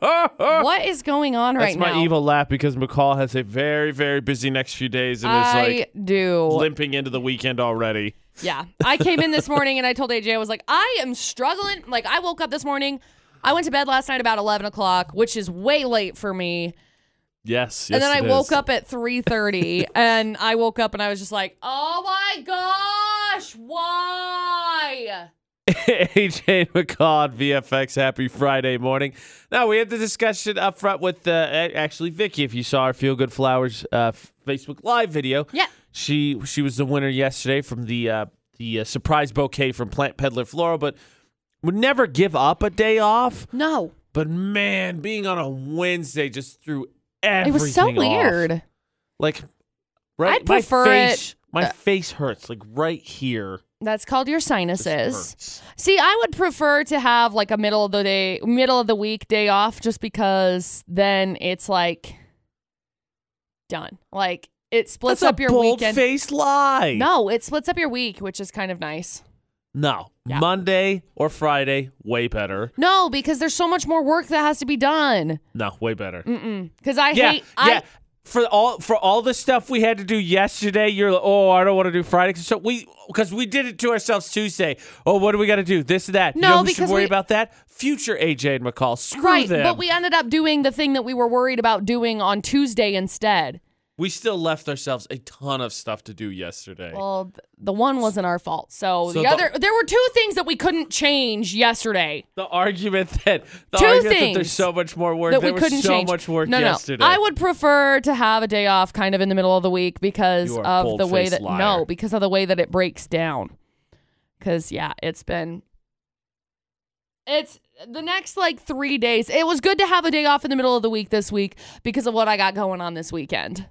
what is going on right now? That's right my now? evil laugh because McCall has a very, very busy next few days and I is like do. limping into the weekend already. Yeah. I came in this morning and I told AJ, I was like, I am struggling. Like, I woke up this morning. I went to bed last night about 11 o'clock, which is way late for me. Yes, yes. and then I woke is. up at 3.30 and I woke up and I was just like, oh my gosh, why? AJ McCall VFX. Happy Friday morning. Now we had the discussion up front with uh, actually Vicky. If you saw our Feel Good Flowers uh, Facebook Live video, Yeah. she she was the winner yesterday from the uh, the uh, surprise bouquet from Plant Peddler Floral. But would never give up a day off. No. But man, being on a Wednesday just threw everything. It was so off. weird. Like, right? I'd prefer my it- My uh, face hurts. Like right here. That's called your sinuses. See, I would prefer to have like a middle of the day, middle of the week day off just because then it's like done. Like it splits That's up your bold weekend. faced lie. No, it splits up your week, which is kind of nice. No. Yeah. Monday or Friday, way better. No, because there's so much more work that has to be done. No, way better. Mm-mm. Because I yeah, hate. yeah. I, For all for all the stuff we had to do yesterday, you're like, oh, I don't want to do Friday. So we because we did it to ourselves Tuesday. Oh, what do we got to do? This and that. you No, know who should because worry we- about that. Future AJ and McCall. Screw right, them. but we ended up doing the thing that we were worried about doing on Tuesday instead. We still left ourselves a ton of stuff to do yesterday. Well, the one wasn't our fault. So, So the the- other, there were two things that we couldn't change yesterday. the argument that the Two argument that things there's so much more work. that there we couldn't so change. much work no, yesterday. no. I would prefer to have a day off kind of in the middle of the week because You are a of the way that liar. no, because of the way that it breaks down. Cuz yeah, it's been it's the next like 3 days. It was good to have a day off in the middle of the week this week because of what I got going on this weekend.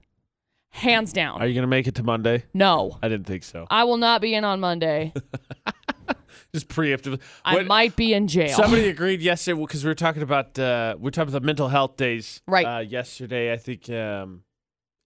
Hands down. Are you gonna make it to Monday? no. I didn't think so. I will not be in on Monday. Just preemptive. I What- might be in jail. Somebody agreed yesterday because we were talking about uh, we were talking about the mental health days. Right. Uh, yesterday, I think um,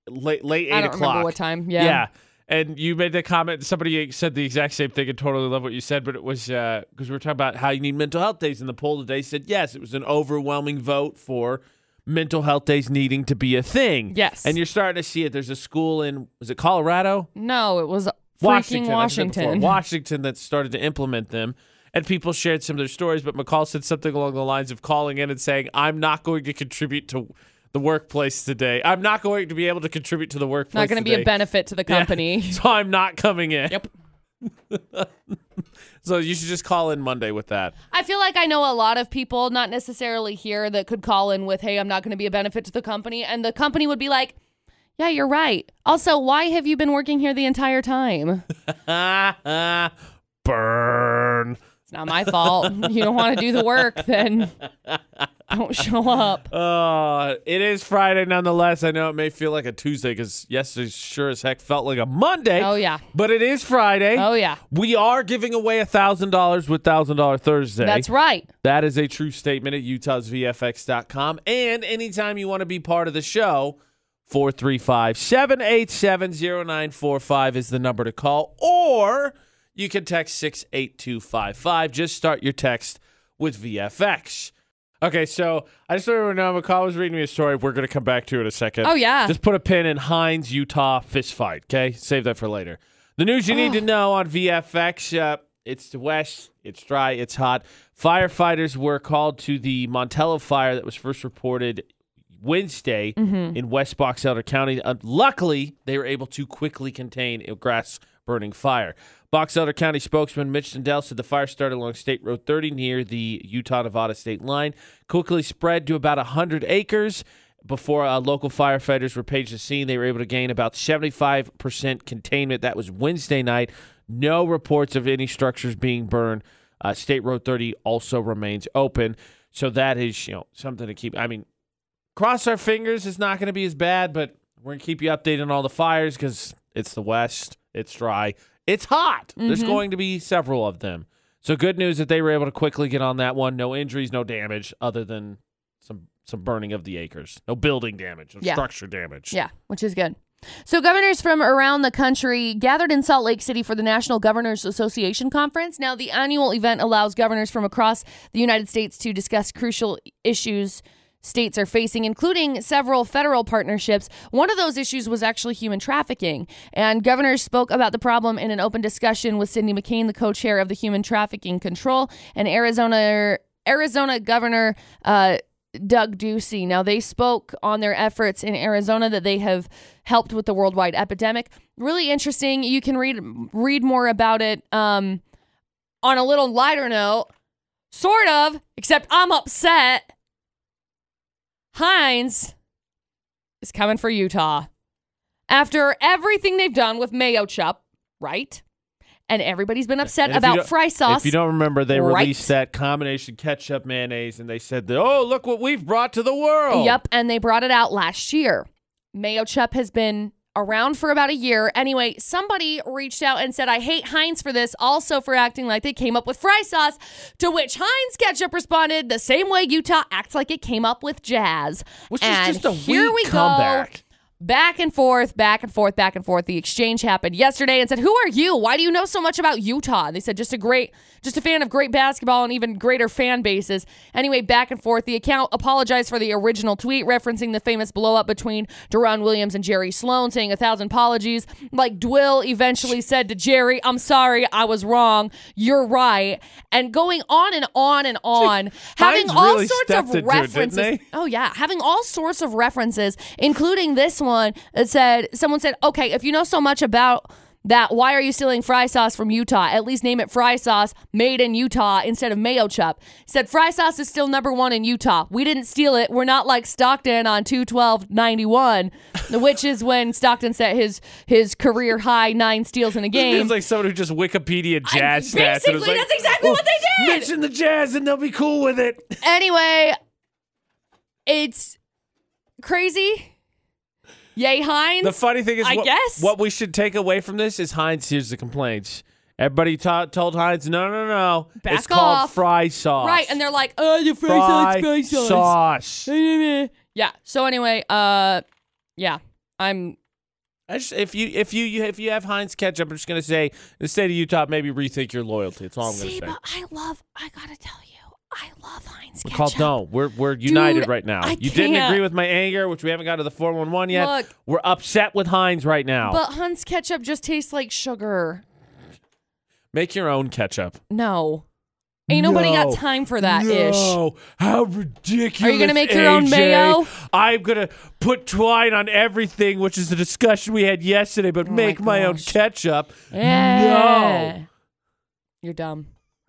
late late eight I don't o'clock. remember what time. Yeah. Yeah. And you made the comment. Somebody said the exact same thing, and totally love what you said. But it was because we were talking about how you need mental health days, and the poll today said yes. It was an overwhelming vote for mental health days needing to be a thing. Yes. And you're starting to see it. There's a school in was it Colorado? No, it was Washington, Washington. Washington that started to implement them. And people shared some of their stories, but McCall said something along the lines of calling in and saying, I'm not going to contribute to the workplace today. I'm not going to be able to contribute to the workplace. Not going to be a benefit to the Yeah. company. So I'm not coming in. Yep. So you should just call in Monday with that. I feel like I know a lot of people, not necessarily here, that could call in with, hey, I'm not going to be a benefit to the company. And the company would be like, yeah, you're right. Also, why have you been working here the entire time? Burn. Not my fault. you don't want to do the work, then don't show up. Oh, it is Friday nonetheless. I know it may feel like a Tuesday because yesterday sure as heck felt like a Monday. Oh, yeah. But it is Friday. Oh, yeah. We are giving away a thousand dollars with thousand dollar Thursday. That's right. That is a true statement at utahsvfx.com. And anytime you want to be part of the show, 435 787 0945 is the number to call. Or you can text 68255. Just start your text with VFX. Okay, so I just to know McCall was reading me a story we're going to come back to it in a second. Oh, yeah. Just put a pin in Heinz Utah fist fight, okay? Save that for later. The news you need to know on VFX uh, it's the west, it's dry, it's hot. Firefighters were called to the Montello fire that was first reported Wednesday in West Box Elder County. Uh, luckily, they were able to quickly contain a grass burning fire. Box Elder County spokesman Mitch Sindell said the fire started along State Road 30 near the Utah Nevada state line, quickly spread to about 100 acres. Before uh, local firefighters were paged to the scene, they were able to gain about 75% containment. That was Wednesday night. No reports of any structures being burned. Uh, state Road 30 also remains open. So that is, you know, something to keep. I mean, cross our fingers it's not going to be as bad but we're going to keep you updated on all the fires because it's the west it's dry. It's hot. There's mm-hmm. going to be several of them. So good news that they were able to quickly get on that one. No injuries no damage other than some some burning of the acres. No building damage no Yeah. structure damage. Yeah, which is good. So, governors from around the country gathered in Salt Lake City for the National Governors Association Conference. Now, the annual event allows governors from across the United States to discuss crucial issues states are facing, including several federal partnerships. One of those issues was actually human trafficking. And governors spoke about the problem in an open discussion with Cindy McCain, the co chair of the Human Trafficking Control, and Arizona, Arizona Governor. Uh, Doug Ducey. Now, they spoke on their efforts in Arizona that they have helped with the worldwide epidemic. Really interesting. You can read read more about it. Um, on a little lighter note, sort of, except I'm upset. Heinz is coming for Utah after everything they've done with Mayochup, right? And everybody's been upset if about fry sauce. If you don't remember, they Right. released that combination ketchup mayonnaise, and they said, that, "Oh, look what we've brought to the world." Yep, and they brought it out last year. Mayochup has been around for about a year. Anyway, somebody reached out and said, I hate Heinz for this, also for acting like they came up with fry sauce. To which Heinz Ketchup responded the same way Utah acts like it came up with jazz. which and is just a here weak we go. Back and forth, back and forth, back and forth. The exchange happened yesterday and said, Who are you? Why do you know so much about Utah? And they said, Just a great, just a fan of great basketball and even greater fan bases. Anyway, back and forth. The account apologized for the original tweet referencing the famous blow up between Deron Williams and Jerry Sloan, saying a thousand apologies. Like D-Will eventually said to Jerry, I'm sorry, I was wrong. You're right. And going on and on and on, having all really sorts of it, references. they? Oh yeah, having all sorts of references, including this one that said someone said, "Okay, if you know so much about that, why are you stealing fry sauce from Utah? At least name it fry sauce made in Utah instead of Mayochup." Said fry sauce is still number 1 in Utah. We didn't steal it. We're not like Stockton on 21291, which is when Stockton set his his career high 9 steals in a game. It's like someone who just Wikipedia jazz stats. and was basically, like, that's exactly oh, what they did. Mention the jazz, and they'll be cool with it. Anyway, it's crazy. Yay, Heinz. The funny thing is, I what, guess. what we should take away from this is Heinz. Here's the complaints. Everybody ta- told Heinz, no, no, no. Back it's called off. fry sauce. Right, and they're like, oh, the fry fry sauce, fry sauce. sauce. Yeah. So anyway, uh, yeah, I'm. I just, if you if you, you if you have Heinz ketchup, I'm just gonna say the state of Utah, maybe rethink your loyalty. That's all I'm See, gonna say. but I love. I gotta tell you, I love Heinz We're ketchup. called no. We're we're united Dude, right now. I you didn't can't. agree with my anger, which we haven't got to the 411 yet. Look. we're upset with Heinz right now. But Heinz ketchup just tastes like sugar. Make your own ketchup. No, ain't nobody got time for that ish. No, how ridiculous! Are you gonna make your own AJ. mayo? I'm gonna put twine on everything, which is the discussion we had yesterday. But Oh my make my, own gosh. ketchup. Yeah. No. You're dumb.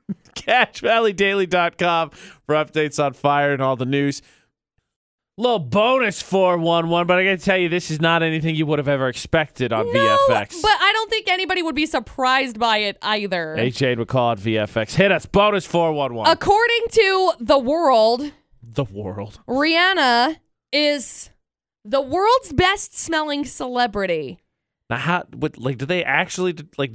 CacheValleyDaily.com for updates on fire and all the news. Little bonus 411, but I gotta tell you, this is not anything you would have ever expected on No, VFX. but I don't think anybody would be surprised by it either. AJ would call it VFX. Hit us, bonus 411. According to the world, the world. Rihanna is the world's best smelling celebrity. Now, how, what, like, do they actually, like,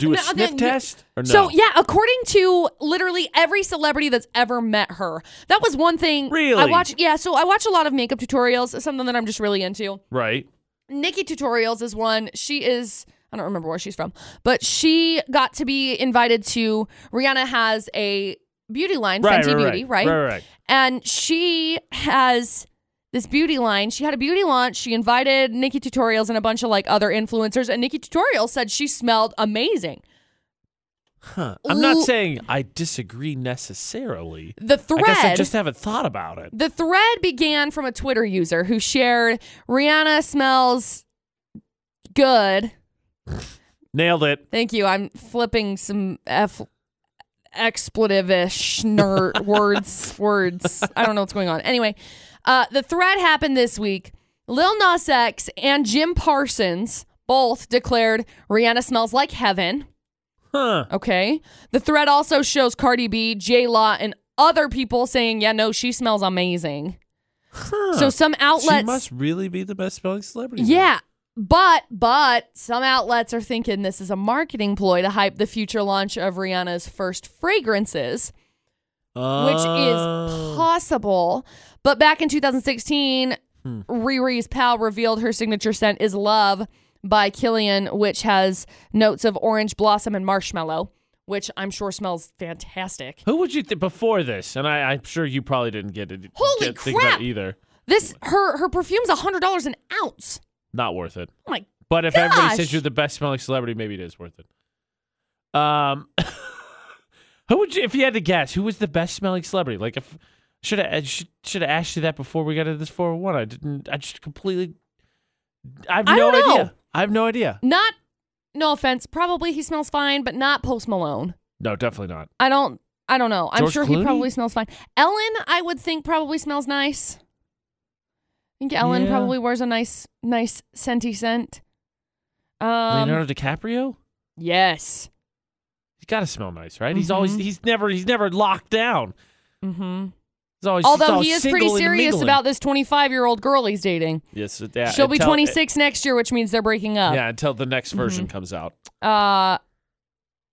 do a No, sniff then- test? Or no? So, yeah, according to literally every celebrity that's ever met her, that was one thing. Really? I watch, yeah, so I watch a lot of makeup tutorials, something that I'm just really into. Right. NikkieTutorials is one. She is I don't remember where she's from, but she got to be invited to Rihanna has a beauty line, Right, Fenty right, Beauty, right. right? Right, right. And she has this beauty line. She had a beauty launch. She invited NikkieTutorials and a bunch of like other influencers, and NikkieTutorials said she smelled amazing. Huh. I'm not saying I disagree necessarily. The thread. I guess I just haven't thought about it. The thread began from a Twitter user who shared Rihanna smells good. Nailed it. Thank you. I'm flipping some F expletive-ish ner- words words. I don't know what's going on. Anyway, uh, the thread happened this week. Lil Nas X and Jim Parsons both declared Rihanna smells like heaven. Huh. Okay. The thread also shows Cardi B, J Law, and other people saying, yeah, no, she smells amazing. Huh. So some outlets She must really be the best smelling celebrity. then. Yeah. But but some outlets are thinking this is a marketing ploy to hype the future launch of Rihanna's first fragrances, which is Oh. possible. But back in 2016, Hmm. Riri's pal revealed her signature scent is Love by Kilian, which has notes of orange blossom and marshmallow. which I'm sure smells fantastic. Who would you think before this? And I, I'm sure you probably didn't get it. Holy get, crap! it either. This her her perfume's a hundred dollars an ounce. Not worth it. Oh my But if everybody says you're the best smelling celebrity, maybe it is worth it. Um, who would you, if you had to guess, who was the best smelling celebrity? Like, if should I should should have asked you that before we got into this 401. I didn't. I just completely. I have I no idea. I have no idea. not no offense, probably he smells fine, but not Post Malone. No, definitely not. I don't I don't know. I'm sure Clooney? he probably smells fine. Ellen, I would think probably smells nice. I think Ellen Yeah. probably wears a nice nice scenty scent. Um Leonardo DiCaprio. Yes. He's got to smell nice, right? He's always. He's never. He's never locked down. Mm-hmm. He's always. Although he is pretty serious about this 25 year old girl he's dating. Yes, yeah, She'll be until- 26 next year, which means they're breaking up. Yeah, until the next version Mm-hmm. comes out. Uh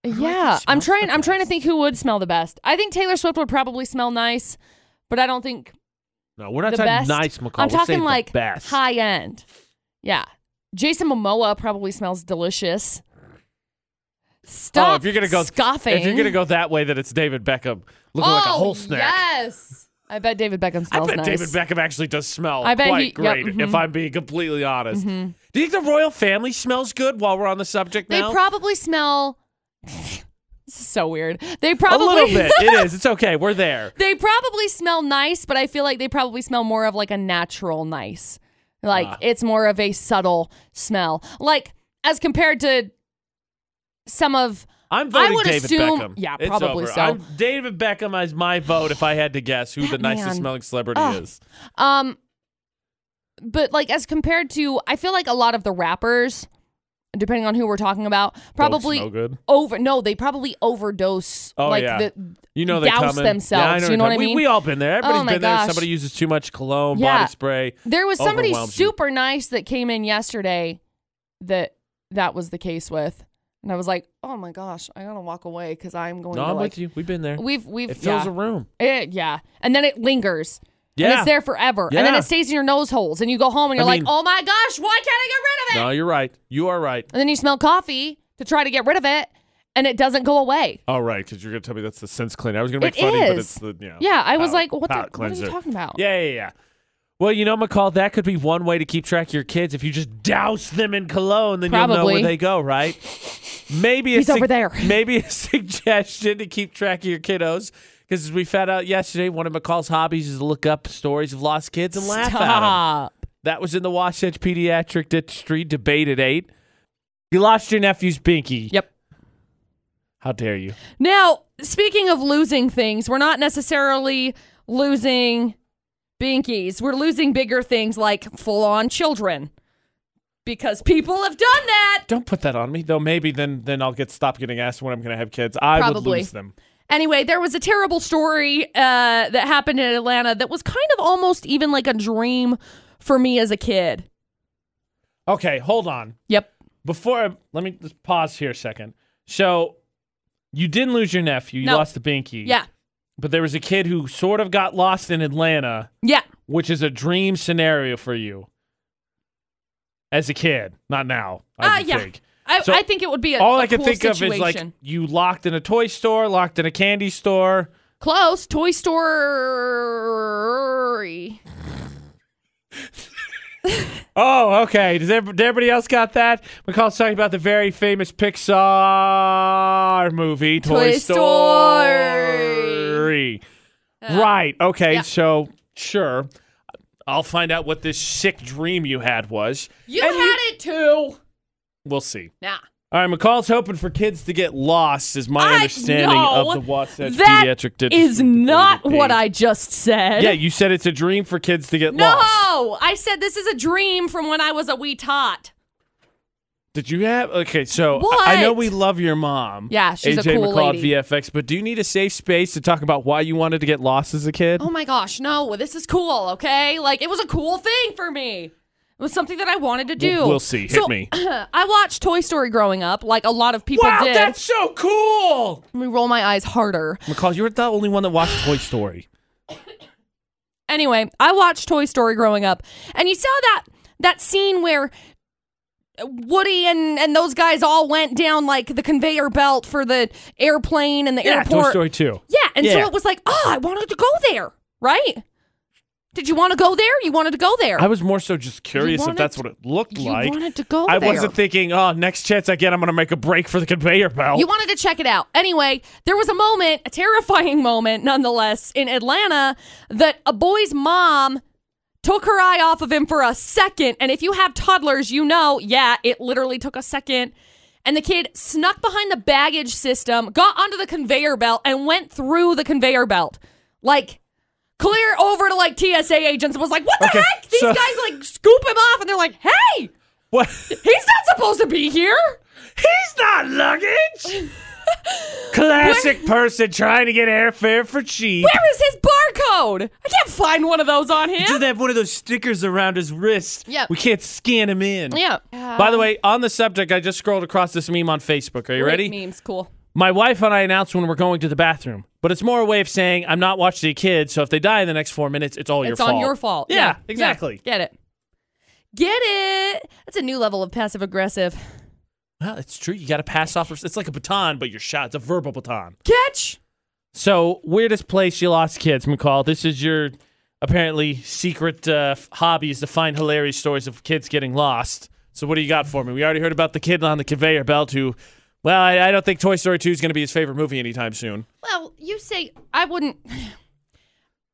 yeah, I'm trying I'm trying to think who would smell the best. I think Taylor Swift would probably smell nice, but I don't think No, we're not the talking best. nice, McCall. I'm We're talking like best. high end. Yeah. Jason Momoa probably smells delicious. Stop oh, if you're gonna go, scoffing. if you're gonna go that way, then it's David Beckham looking oh, like a whole snack. Yes. I bet David Beckham smells I bet nice. David Beckham actually does smell I bet quite he- yep, great. mhm. If I'm being completely honest, Mhm. do you think the royal family smells good? While we're on the subject They now, probably smell This is so weird. They probably a probably little bit. It is. It's okay. We're there. they probably smell nice, but I feel like they probably smell more of like a natural nice. Like Ah. it's more of a subtle smell. Like as compared to some of I'm voting would David assume- Beckham. yeah, It's probably over. so. I'm- David Beckham is my vote if I had to guess who the nicest man. smelling celebrity is. um but like as compared to I feel like a lot of the rappers depending on who we're talking about probably over no, they probably overdose Oh, like yeah. the You know they douse themselves, Yeah, I know you know what I mean? We, we all been there. Everybody's Oh, been there. gosh. Somebody uses too much cologne, Yeah. body spray. There was somebody overwhelms you. super nice that came in yesterday that that was the case with. And I was like, "Oh my gosh, I got to walk away cuz I'm going No, to I'm like with you. We've been there. we've we've It fills yeah. a room. It- yeah. And then it lingers. And Yeah. it's there forever. Yeah. And then it stays in your nose holes and you go home and you're like, mean- "Oh my gosh, why can't I get rid of it?" No, you're right. You are right. And then you smell coffee to try to get rid of it and it doesn't go away. All right, because you're gonna tell me that's the sense cleaner. I was gonna make It funny, but is. it's the yeah. Yeah, I was palate- like, "What, the, what are you talking about?" Yeah, yeah, yeah. Well, you know, McCall, that could be one way to keep track of your kids. If you just douse them in cologne, then you'll know Probably. where they go, right? Maybe a He's over there. Maybe a suggestion to keep track of your kiddos. Because as we found out yesterday, one of McCall's hobbies is to look up stories of lost kids and laugh at them. That was in the Wasatch Pediatric Dentistry debate at 8. You lost your nephew's binky. Yep. How dare you? Now, speaking of losing things, we're not necessarily losing binkies. We're losing bigger things like full on children. Because people have done that. Don't put that on me, though. Maybe then then I'll get stop getting asked when I'm going to have kids. I would Probably. lose them. Anyway, there was a terrible story uh, that happened in Atlanta that was kind of almost even like a dream for me as a kid. Okay, hold on. Yep. Before let me just pause here a second. So you didn't lose your nephew. You No. lost the binky. Yeah. But there was a kid who sort of got lost in Atlanta, Yeah. which is a dream scenario for you as a kid. Not now. I ah, would yeah. think. I, So, I think it would be a All I I can think of is like you locked in a toy store, locked in a candy store. close Toy Story. Oh, okay. Does everybody else got that? McCall's talking about the very famous Pixar movie, Toy, Toy Story. right. Okay. yeah. So, sure. I'll find out what this sick dream you had was. You And had it too. We'll see. Nah. All right, McCall's hoping for kids to get lost, is my I understanding of the Wasatch That Pediatric Dentistry Is not what I just said. Yeah, you said it's a dream for kids to get lost. No. I said this is a dream from when I was a wee tot. Did you have okay? So I I know we love your mom. Yeah, she's a AJ cool McCall lady. at VFX. But do you need a safe space to talk about why you wanted to get lost as a kid? Oh my gosh, no, this is cool, okay? Like it was a cool thing for me. It was something that I wanted to do. We'll- we'll see. Hit So, me. I watched Toy Story growing up, like a lot of people wow, did. that's so cool. Let me roll my eyes harder. McCall, you were the only one that watched Toy Story. Anyway, I watched Toy Story growing up, and you saw that that scene where Woody and and those guys all went down like the conveyor belt for the airplane and the Yeah, Toy airport. Story 2. Yeah, and so it was like, oh, I wanted to go there, right? Did you want to go there? You wanted to go there. I was more so just curious if that's what it looked you like. wanted to go I there. wasn't thinking, oh, next chance I get, I'm going to make a break for the conveyor belt. You wanted to check it out. Anyway, there was a moment, a terrifying moment nonetheless, in Atlanta that a boy's mom took her eye off of him for a second. And if you have toddlers, you know, yeah, it literally took a second. And the kid snuck behind the baggage system, got onto the conveyor belt, and went through the conveyor belt. Like, clear over to like TSA agents and was like, what the Okay, heck? These so- guys like scoop him off and they're like, hey, what? he's not supposed to be here. He's not luggage. Classic person trying to get airfare for cheap. Where is his barcode? I can't find one of those on him. Doesn't have one of those stickers around his wrist. Yeah. We can't scan him in. Yeah. By the way, on the subject, I just scrolled across this meme on Facebook. Are you ready? Memes, cool. My wife and I announced when we're going to the bathroom, but it's more a way of saying I'm not watching the kids, so if they die in the next four minutes, it's all your fault. it's fault. on your fault. Yeah, exactly. Get it. Get it. That's a new level of passive aggressive. Well, it's true. You got to pass off. It's like a baton, but your shot. It's a verbal baton. Catch. So, weirdest place you lost kids, McCall. This is your apparently secret uh, hobby is to find hilarious stories of kids getting lost. So, what do you got for me? We already heard about the kid on the conveyor belt who, well, I, I don't think Toy Story 2 is going to be his favorite movie anytime soon. Well, you say I wouldn't.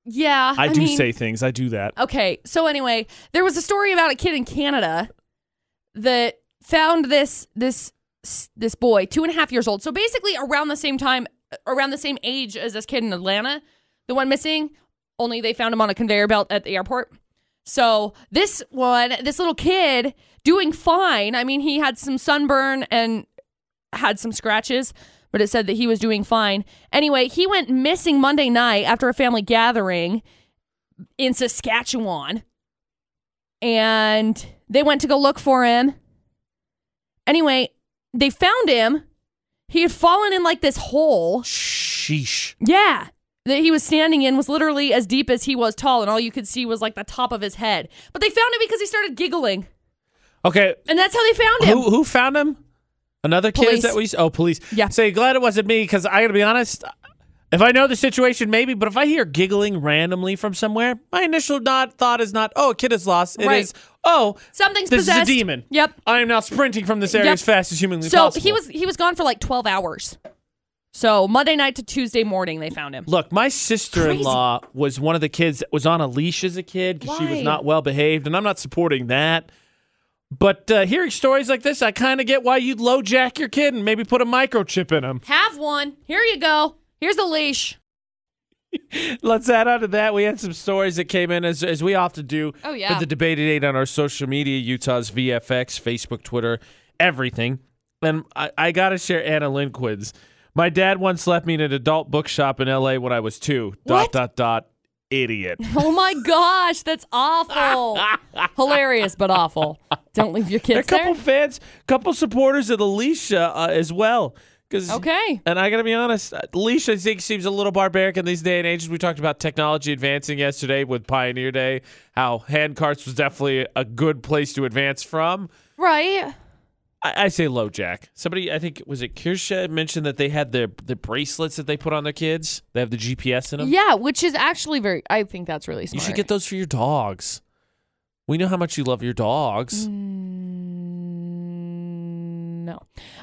Yeah. I, do mean, say things. I do that. Okay. So anyway, there was a story about a kid in Canada that found this this this boy, two and a half years old. So basically, around the same time, around the same age as this kid in Atlanta, the one missing. Only they found him on a conveyor belt at the airport. So this one, this little kid, doing fine. I mean, he had some sunburn and had some scratches, but it said that he was doing fine. Anyway, he went missing Monday night after a family gathering in Saskatchewan. And they went to go look for him. Anyway, they found him. He had fallen in like this hole. Sheesh. Yeah. That he was standing in was literally as deep as he was tall, and all you could see was like the top of his head. But they found him because he started giggling. Okay. And that's how they found him. Who, who found him? Another kid Police. that we. Oh, police. Yeah. Say, glad it wasn't me because I got to be honest. If I know the situation, maybe, but if I hear giggling randomly from somewhere, my initial not thought is not, oh, a kid is lost. It is, Right. Oh, Something's this possessed. is a demon. Yep. I am now sprinting from this area Yep. as fast as humanly possible. So possible. he was he was gone for like 12 hours. So Monday night to Tuesday morning they found him. Look, my sister-in-law was one of the kids that was on a leash as a kid because she was Why? not well behaved, and I'm not supporting that. But uh, hearing stories like this, I kind of get why you'd LoJack your kid and maybe put a microchip in him. Have one. Here you go. Here's a leash. Let's add on to that. We had some stories that came in as, as we often do. Oh, yeah. For the debate at eight on our social media, Utah's VFX, Facebook, Twitter, everything. And I, I got to share Anna Lindquist's. My dad once left me in an adult bookshop in LA when I was two. What? Dot, dot, dot. Idiot. Oh my gosh, that's awful. Hilarious but awful. Don't leave your kids. There are a couple there. fans, couple supporters of a leash uh, as well. 'Cause- Okay. And I got to be honest, a leash I think seems a little barbaric in these day and ages. We talked about technology advancing yesterday with Pioneer Day, how hand carts was definitely a good place to advance from. Right. I, I say LoJack. Somebody, I think, was it Kirsha mentioned that they had the the bracelets that they put on their kids. They have the GPS in them. Yeah, which is actually very I think that's really smart. You should get those for your dogs. We know how much you love your dogs. Mm, no.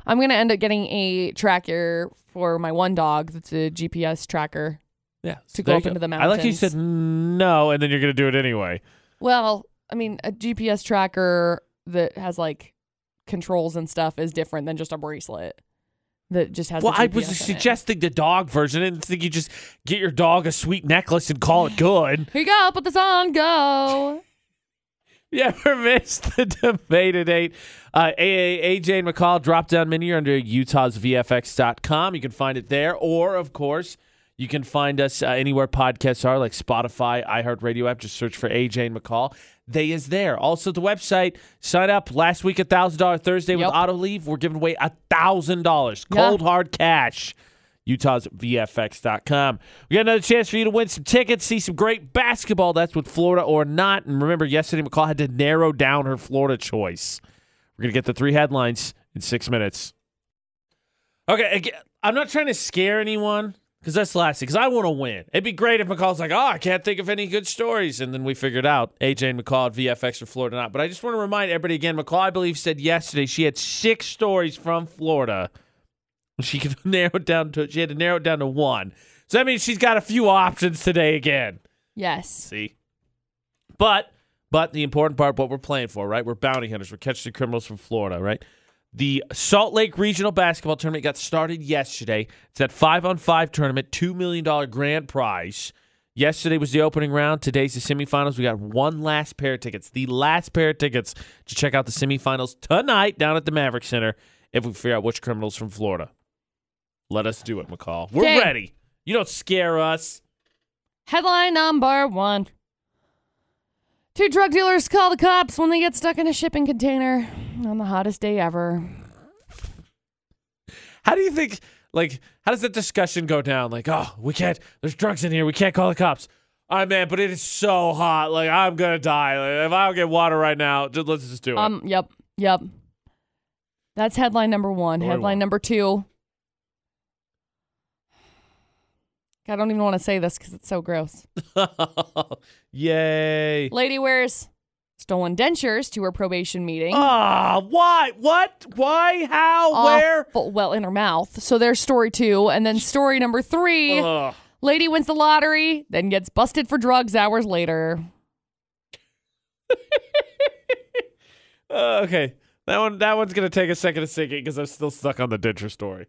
I'm going to end up getting a tracker for my one dog that's a GPS tracker. Yeah, To go up into the mountains. I like you said no, and then you're gonna do it anyway. Well, I mean, a GPS tracker that has like controls and stuff is different than just a bracelet that just has Well, I was in it. suggesting the dog version. I didn't think you just get your dog a sweet necklace and call it good. Here you go, put this on, go. You ever missed the debate at eight? Uh, AJ and McCall drop down menu under utahsvfx.com. You can find it there. Or, of course, you can find us uh, anywhere podcasts are, like Spotify, iHeartRadio app. Just search for AJ and McCall. They is there. Also, the website. Sign up last week, a $1,000 Thursday with Auto Leave. We're giving away a $1,000 Yeah. cold hard cash. UtahsVFX.com. We got another chance for you to win some tickets, see some great basketball. That's with Florida or not. And remember, yesterday McCall had to narrow down her Florida choice. We're gonna get the three headlines in six minutes. Okay, again, I'm not trying to scare anyone because that's the last thing, because I want to win. It'd be great if McCall's like, oh, I can't think of any good stories, and then we figured out AJ and McCall at VFX for Florida not. But I just want to remind everybody again. McCall, I believe, said yesterday she had six stories from Florida. She could narrow it down to she had to narrow it down to one. So that means she's got a few options today again. Yes. See, but but the important part, what we're playing for, right? We're bounty hunters. We're catching criminals from Florida, right? The Salt Lake Regional Basketball Tournament got started yesterday. It's that five on five tournament, $2 million grand prize. Yesterday was the opening round. Today's the semifinals. We got one last pair of tickets, the last pair of tickets to check out the semifinals tonight down at the Maverik Center if we figure out which criminals from Florida. Let us do it, McCall. We're ready. You don't scare us. Headline number one. Two drug dealers call the cops when they get stuck in a shipping container on the hottest day ever. How do you think, like, how does that discussion go down? Like, oh, we can't, there's drugs in here. We can't call the cops. All right, man, but it is so hot. Like, I'm going to die. Like, if I don't get water right now, just, let's just do it. Um, yep, yep. That's headline number one. Headline number two. I don't even want to say this because it's so gross. Yay. Lady wears stolen dentures to her probation meeting. Ah, why? What? Why? How? Awful- Where? Well, in her mouth. So there's story two. And then story number three Ugh. lady wins the lottery, then gets busted for drugs hours later. Uh, okay, that one. That one's gonna take a second to sink in because I'm still stuck on the denture story.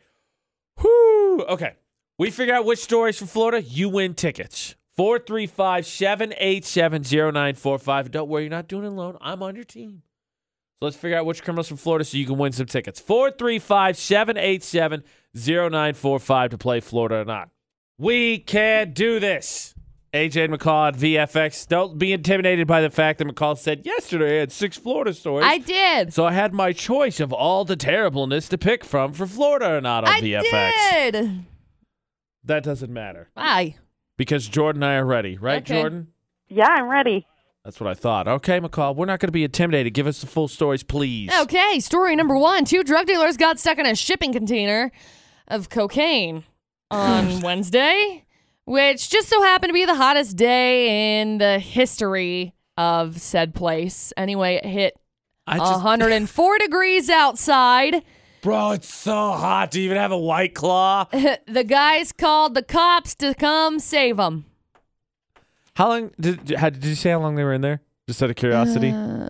Whoo. Okay, we figure out which stories from Florida. You win tickets. 435-787-0945. Don't worry, you're not doing it alone. I'm on your team. So let's figure out which criminals from Florida so you can win some tickets. 435-787-0945 to play Florida or not. We can do this. AJ McCall at VFX. Don't be intimidated by the fact that McCall said yesterday I had six Florida stories. I did. so I had my choice of all the terribleness to pick from for Florida or not on I VFX. did. That doesn't matter Bye. because Jordan and I are ready, right, Okay. Jordan? Yeah, I'm ready. That's what I thought. Okay, McCall, we're not going to be intimidated. Give us the full stories, please. Okay, story number one. Two drug dealers got stuck in a shipping container of cocaine on Wednesday, which just so happened to be the hottest day in the history of said place. Anyway, it hit I just, 104 degrees outside. Bro, it's so hot to even have a white claw. the guys called the cops to come save them. How long did how, did you say how long they were in there? Just out of curiosity. Uh,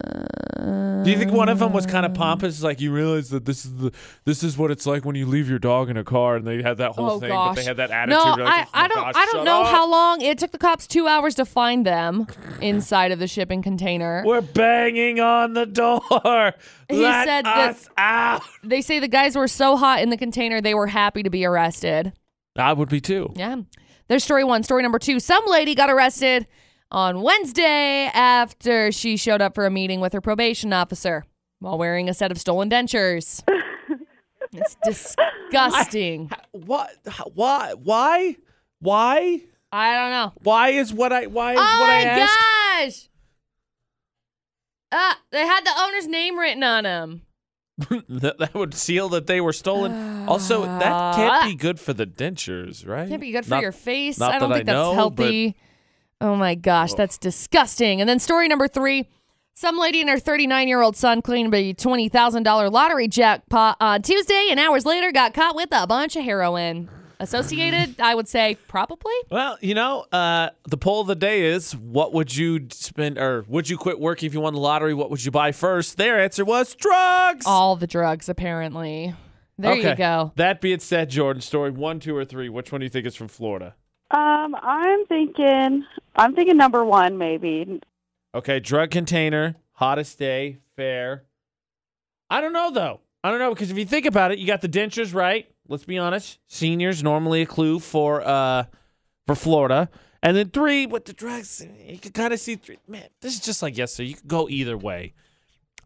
Do you think one of them was kind of pompous, like you realize that this is the this is what it's like when you leave your dog in a car, and they had that whole Oh, thing, but they had that attitude. No, like, I, "Oh I don't gosh, I don't know up." how long it took the cops two hours to find them inside of the shipping container. We're banging on the door. He Let said that- us out. They say the guys were so hot in the container they were happy to be arrested. I would be too. Yeah. There's story one. Story number two. Some lady got arrested on Wednesday after she showed up for a meeting with her probation officer while wearing a set of stolen dentures. it's disgusting. What? Why? Why? Why? I don't know. Why is what I? Why is Oh what I my asked? gosh. Uh, they had the owner's name written on them. that, that would seal that they were stolen. also, that can't be good for the dentures, right? Can't be good for Not- your face. not I don't that I think that's know, healthy. Oh my gosh, that's disgusting. And then story number three. Some lady and her 39 year old son claimed a $20,000 lottery jackpot on Tuesday and hours later got caught with a bunch of heroin. Associated, I would say probably. Well, you know, uh, the poll of the day is what would you spend or would you quit working if you won the lottery? What would you buy first? Their answer was drugs. All the drugs, apparently. There okay. you go. That being said, Jordan, story one, two, or three, which one do you think is from Florida? Um, I'm thinking, I'm thinking number one maybe. Okay, drug container, hottest day, fair. I don't know though. I don't know because if you think about it, you got the dentures, right? Let's be honest. Seniors normally a clue for uh for Florida. And then three with the drugs, you can kind of see three. Man, this is just like yesterday. You could go either way.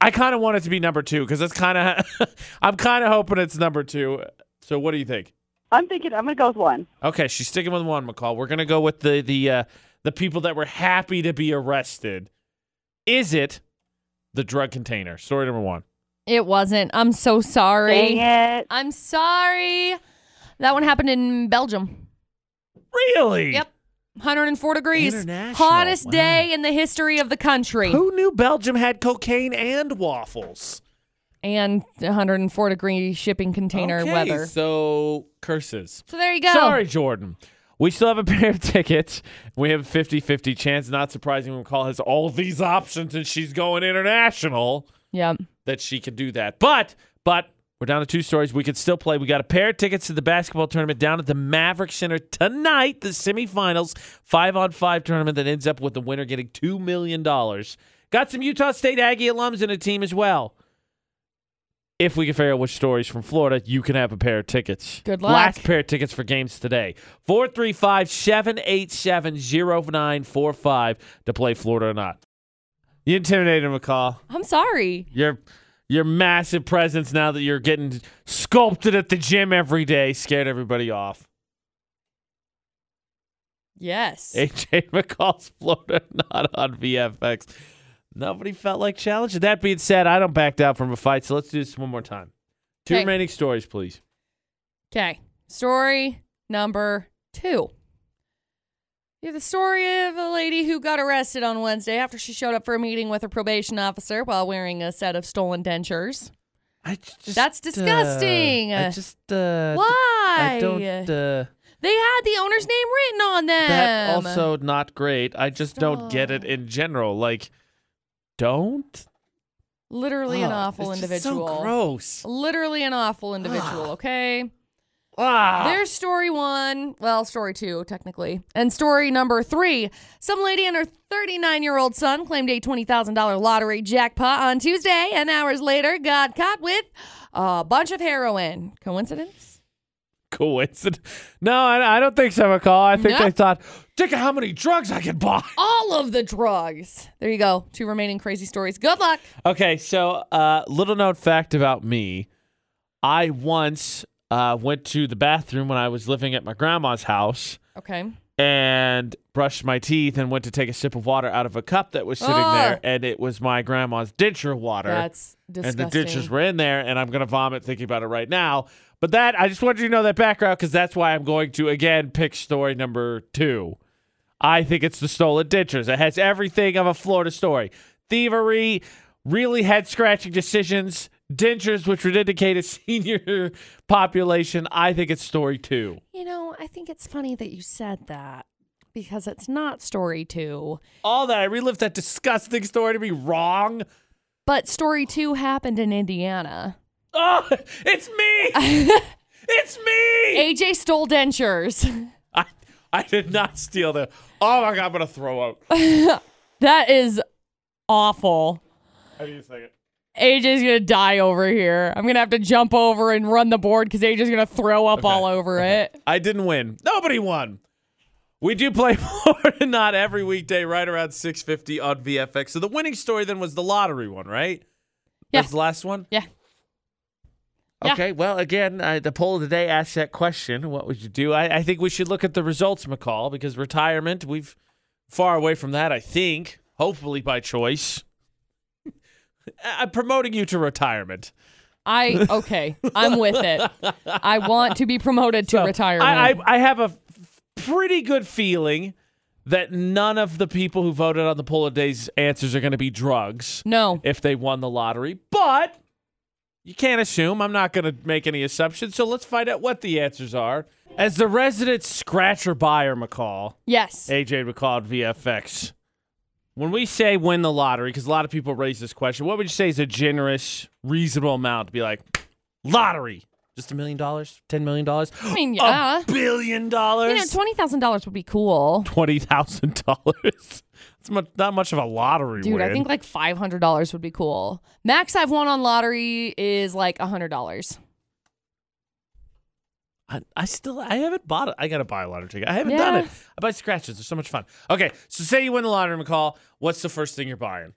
I kind of want it to be number two because that's kind of. I'm kind of hoping it's number two. So what do you think? I'm thinking I'm gonna go with one. Okay, she's sticking with one, McCall. We're gonna go with the the uh, the people that were happy to be arrested. Is it the drug container? Story number one. It wasn't. I'm so sorry. Dang it. I'm sorry. That one happened in Belgium. Really? Yep. 104 degrees. International. Hottest Wow. day in the history of the country. Who knew Belgium had cocaine and waffles? And 104 degree shipping container okay, weather. So curses. So there you go. Sorry, Jordan. We still have a pair of tickets. We have a 50 50 chance. Not surprising when McCall has all these options and she's going international Yep. that she can do that. But, but, we're down to two stories. We could still play. We got a pair of tickets to the basketball tournament down at the Maverik Center tonight, the semifinals, five on five tournament that ends up with the winner getting $2 million. Got some Utah State Aggie alums in a team as well. If we can figure out which stories from Florida, you can have a pair of tickets. Good luck. Last pair of tickets for games today. 435 787 0945 to play Florida or not. You intimidated McCall. I'm sorry. Your your massive presence now that you're getting sculpted at the gym every day scared everybody off. Yes. AJ McCall's Florida not on VFX. Nobody felt like challenging. That being said, I don't back down from a fight, so let's do this one more time. Two remaining stories, please. Okay. Story number two. You have the story of a lady who got arrested on Wednesday after she showed up for a meeting with a probation officer while wearing a set of stolen dentures. I just, That's disgusting. I just uh, Why? I don't. Uh, They had the owner's name written on them. that also not great. I just don't get it in general. Like, don't. Literally an Ugh, awful individual. so gross. Literally an awful individual, okay? Ah. There's story one, well, story two, technically. And story number three some lady and her 39 year old son claimed a $20,000 lottery jackpot on Tuesday and hours later got caught with a bunch of heroin. Coincidence? coincidence. No, I, I don't think so, McCall. I think No? they thought, think of how many drugs I can buy. All of the drugs. There you go. Two remaining crazy stories. Good luck. Okay, so uh, little known fact about me: I once uh, went to the bathroom when I was living at my grandma's house Okay. and brushed my teeth and went to take a sip of water out of a cup that was sitting Oh. there, and it was my grandma's denture water. That's disgusting. and disgusting. the dentures were in there, and I'm gonna vomit thinking about it right now. But that I just wanted you to know that background because that's why I'm going to again pick story number two. I think it's the stolen dentures. It has everything of a Florida story: thievery, really head scratching decisions, dentures, which would indicate a senior population. I think it's story two. You know, I think it's funny that you said that because it's not story two. All that I relived that disgusting story to be wrong. But story two happened in Indiana. Oh, it's me! it's me! AJ stole dentures. I, did not steal them. Oh my god, I'm gonna throw up. that is awful. I need a second. AJ's gonna die over here. I'm gonna have to jump over and run the board because AJ's gonna throw up Okay. all over it. I didn't win. Nobody won. We do play Florida not every weekday, right around 650 on VFX. So the winning story then was the lottery one, right? Yeah. That's the last one? Yeah. Yeah. Okay, well, again, uh, the poll of the day asks that question. What would you do? I, I think we should look at the results, McCall, because retirement, we've far away from that, I think. Hopefully by choice. I'm promoting you to retirement. I okay. I'm with it. I want to be promoted to So, retirement. I, I, I have a pretty good feeling that none of the people who voted on the poll of days answers are going to be drugs no. if they won the lottery. But you can't assume. I'm not going to make any assumptions. So let's find out what the answers are. As the resident scratcher buyer, McCall, Yes. AJ McCall at VFX. When we say win the lottery, because a lot of people raise this question, what would you say is a generous, reasonable amount to be like, lottery? Just a million dollars? $10 million? I mean, yeah. A billion dollars? You know, twenty thousand dollars would be cool, twenty thousand dollars. It's much, not much of a lottery dude. win. I think like five hundred dollars would be cool. Max I've won on lottery is like hundred dollars. I, I still I haven't bought it. I gotta buy a lottery ticket. I haven't done it. I buy scratches. They're so much fun. Okay, so say you win the lottery, McCall. What's the first thing you're buying?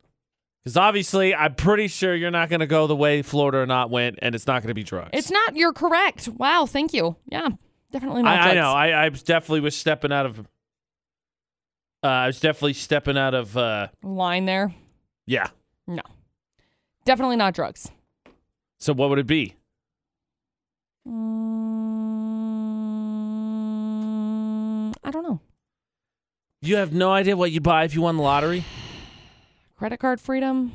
Because obviously, I'm pretty sure you're not gonna go the way Florida or not went, and it's not gonna be drugs. It's not. You're correct. Wow. Thank you. Yeah. Definitely not. I, I know. I, I definitely was stepping out of. Uh, I was definitely stepping out of. Uh, Line there. yeah. No. Definitely not drugs. So what would it be? Mm, I don't know. You have no idea what you'd buy if you won the lottery? Credit card freedom.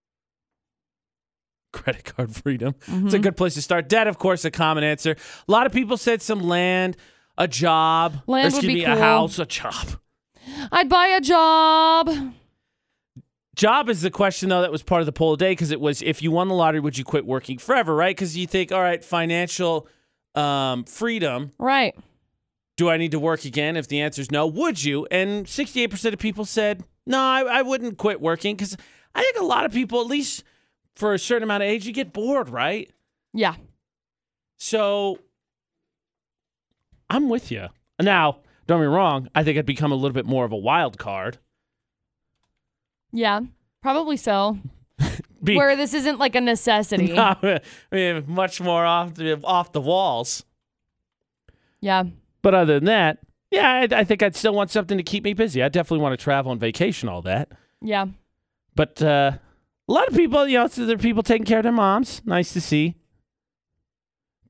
Credit card freedom. It's a Mhm. good place to start. Debt, of course, a common answer. A lot of people said some land, a job, Land would be me, cool. a house, a job. I'd buy a job. Job is the question though that was part of the poll today because it was if you won the lottery, would you quit working forever? Right? Because you think, all right, financial um, freedom. Right. Do I need to work again? If the answer is no, would you? And sixty-eight percent of people said no, I, I wouldn't quit working because I think a lot of people, at least for a certain amount of age, you get bored, right? Yeah. So I'm with you. Now, don't get me wrong. I think I'd become a little bit more of a wild card. Yeah. Probably so. Be, Where this isn't like a necessity. I mean, much more off the, off the walls. Yeah. But other than that, yeah, I, I think I'd still want something to keep me busy. I definitely want to travel and vacation, all that. Yeah. But uh, a lot of people, you know, so there are people taking care of their moms. Nice to see.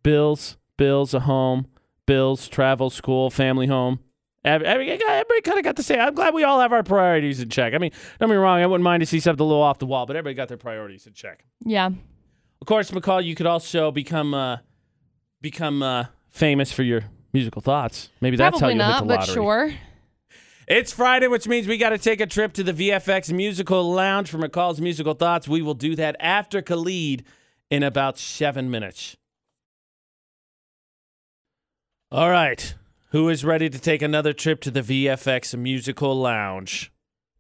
Bills, bills, a home, bills, travel, school, family home. Every, every, everybody kind of got to say, I'm glad we all have our priorities in check. I mean, don't get me wrong, I wouldn't mind to see something a little off the wall, but everybody got their priorities in check. Yeah. Of course, McCall, you could also become uh, become uh, famous for your musical thoughts. Maybe that's Probably how you not, hit the lottery. but sure. It's Friday, which means we got to take a trip to the VFX Musical Lounge for McCall's musical thoughts. We will do that after Khalid in about seven minutes. All right. Who is ready to take another trip to the VFX Musical Lounge?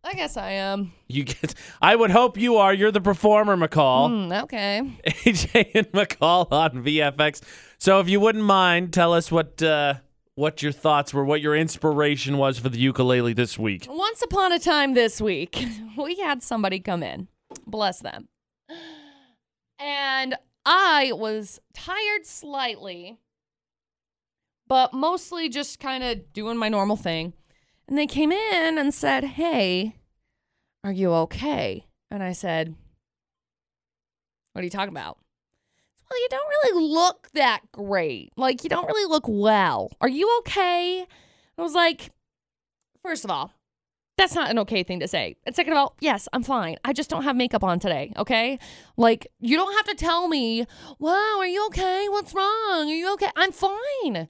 I guess I am. You get. I would hope you are. You're the performer, McCall. Hmm, okay. AJ and McCall on VFX. So if you wouldn't mind, tell us what uh, what your thoughts were, what your inspiration was for the ukulele this week. Once upon a time this week, we had somebody come in. Bless them. And I was tired slightly, but mostly just kind of doing my normal thing. And they came in and said, Hey, are you okay? And I said, What are you talking about? Well, you don't really look that great. Like, you don't really look well. Are you okay? I was like, First of all, that's not an okay thing to say. And second of all, yes, I'm fine. I just don't have makeup on today, okay? Like, you don't have to tell me, wow, are you okay? What's wrong? Are you okay? I'm fine.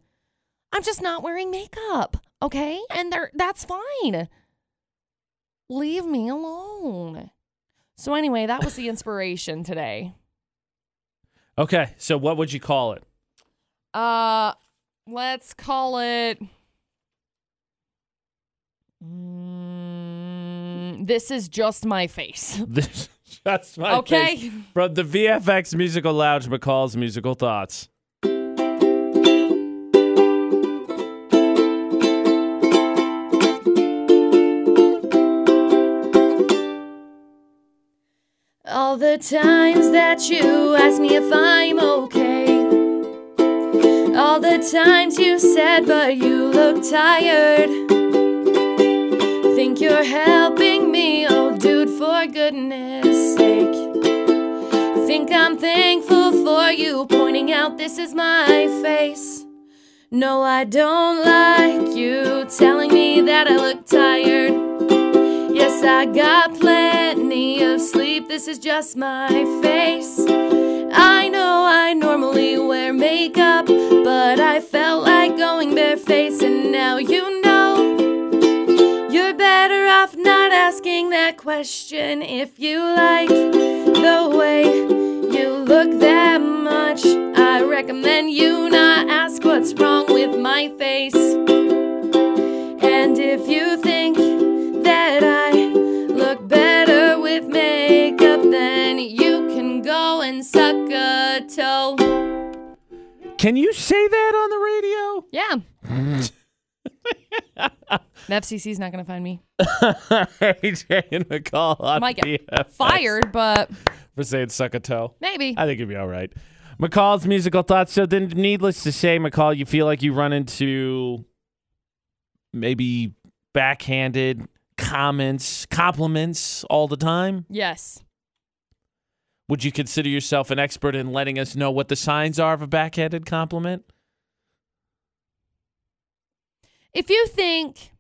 I'm just not wearing makeup, okay? And that's fine. Leave me alone. So anyway, that was the inspiration today. Okay, so what would you call it? Uh let's call it Mm, this is just my face. This just my Okay. face. From the VFX Musical Lounge, McCall's musical thoughts. The times that you ask me if I'm okay. All the times you said, but you look tired. Think you're helping me, oh dude, for goodness sake. Think I'm thankful for you pointing out this is my face. No, I don't like you telling me that I look tired. Yes, I got of sleep. This is just my face. I know I normally wear makeup, but I felt like going barefaced, and now you know. You're better off not asking that question if you like the way you look that much. I recommend you not ask what's wrong with my face. And if you Can you say that on the radio? Yeah. the FCC's not going to find me. AJ and McCall on Might get VFX Fired, but for saying suck a toe. maybe. I think it'd be all right. McCall's musical thoughts. So then, needless to say, McCall, you feel like you run into maybe backhanded comments, compliments all the time. Yes. Would you consider yourself an expert in letting us know what the signs are of a backhanded compliment? If you think,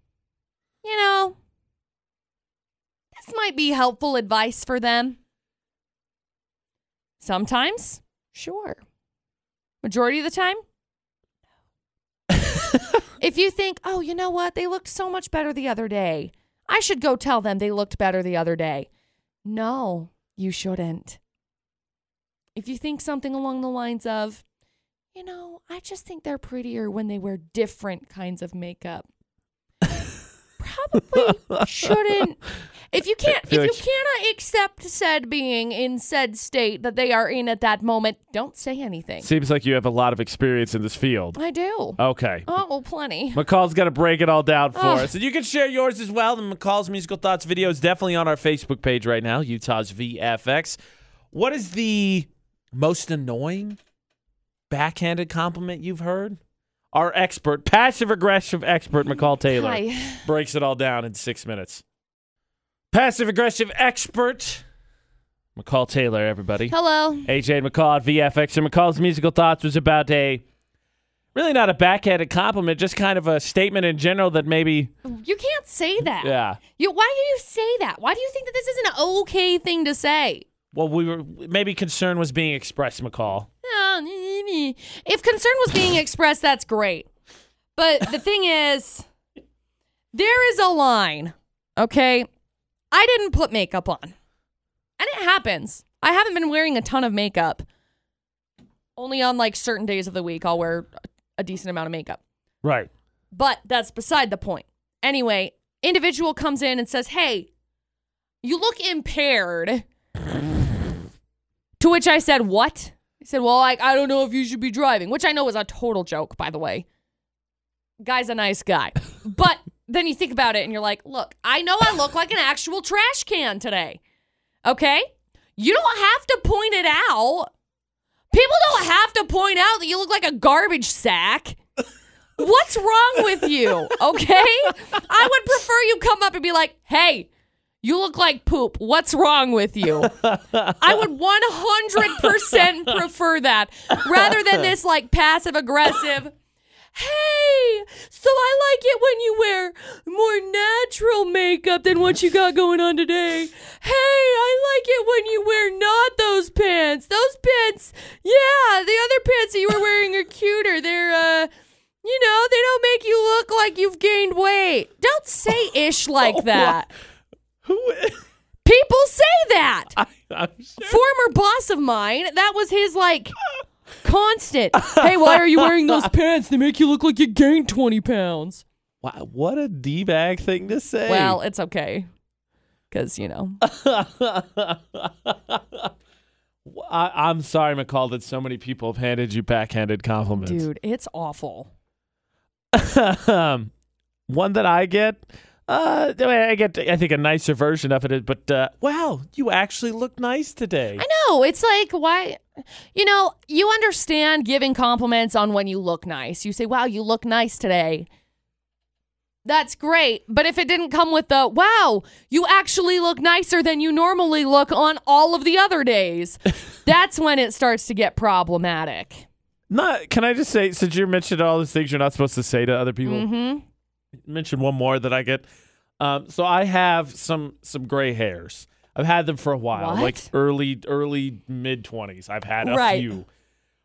you know, this might be helpful advice for them, sometimes, sure. Majority of the time, if you think, oh, you know what? They looked so much better the other day. I should go tell them they looked better the other day. No, you shouldn't. If you think something along the lines of, you know, I just think they're prettier when they wear different kinds of makeup. Probably shouldn't. If you can't, if you cannot accept said being in said state that they are in at that moment, don't say anything. Seems like you have a lot of experience in this field. I do. Okay. Oh, well, plenty. McCall's got to break it all down for Ugh. us. And you can share yours as well. The McCall's Musical Thoughts video is definitely on our Facebook page right now, Utah's VFX. What is the most annoying backhanded compliment you've heard? Our expert, passive aggressive expert, McCall Taylor, Hi. breaks it all down in six minutes. Passive aggressive expert, McCall Taylor, everybody. Hello. AJ McCall at VFX. And McCall's musical thoughts was about a really not a backhanded compliment, just kind of a statement in general that maybe, You can't say that. yeah. You, why do you say that? Why do you think that this is an okay thing to say? Well, we were maybe concern was being expressed, McCall. Ah, if concern was being expressed, that's great. But the thing is, there is a line, okay? I didn't put makeup on. And it happens. I haven't been wearing a ton of makeup. Only on like certain days of the week, I'll wear a decent amount of makeup. Right. But that's beside the point. Anyway, individual comes in and says, "Hey, you look impaired." To which I said, "What?" He said, "Well, like I don't know if you should be driving," which I know is a total joke, by the way. Guy's a nice guy. but then you think about it and you're like, "Look, I know I look like an actual trash can today." Okay? You don't have to point it out. People don't have to point out that you look like a garbage sack. What's wrong with you? Okay? I would prefer you come up and be like, hey, you look like poop. What's wrong with you? I would 100% prefer that rather than this like passive aggressive. Hey, so I like it when you wear more natural makeup than what you got going on today. Hey, I like it when you wear not those pants. Those pants, yeah, the other pants that you were wearing are cuter. They're, uh, you know, they don't make you look like you've gained weight. Don't say ish like that. Who? People say that. I, I'm sure. Former boss of mine, that was his like constant. Hey, why are you wearing those pants? They make you look like you gained 20 pounds. Wow, what a d bag thing to say. Well, it's okay. Because, you know, I, I'm sorry, McCall, that so many people have handed you backhanded compliments. dude, it's awful. um, one that I get, uh, I get, I think a nicer version of it, but uh, wow, you actually look nice today. I know. It's like, why? You know, you understand giving compliments on when you look nice. You say, wow, you look nice today. That's great. But if it didn't come with the, wow, you actually look nicer than you normally look on all of the other days, that's when it starts to get problematic. Not, can I just say, since you mentioned all these things you're not supposed to say to other people, hmm mention one more that I get. Um, so I have some some gray hairs. I've had them for a while, What? like early early mid twenties. I've had a Right. few,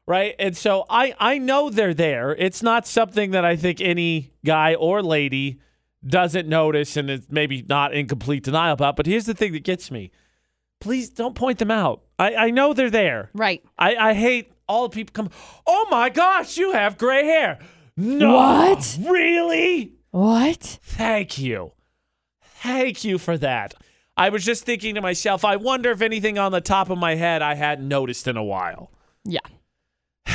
right? And so I I know they're there. It's not something that I think any guy or lady doesn't notice and it's maybe not in complete denial about. But here's the thing that gets me: please don't point them out. I I know they're there. Right. I I hate all the people come. Oh my gosh, you have gray hair. No, What? Really? What? Thank you. Thank you for that. I was just thinking to myself, I wonder if anything on the top of my head I hadn't noticed in a while. Yeah.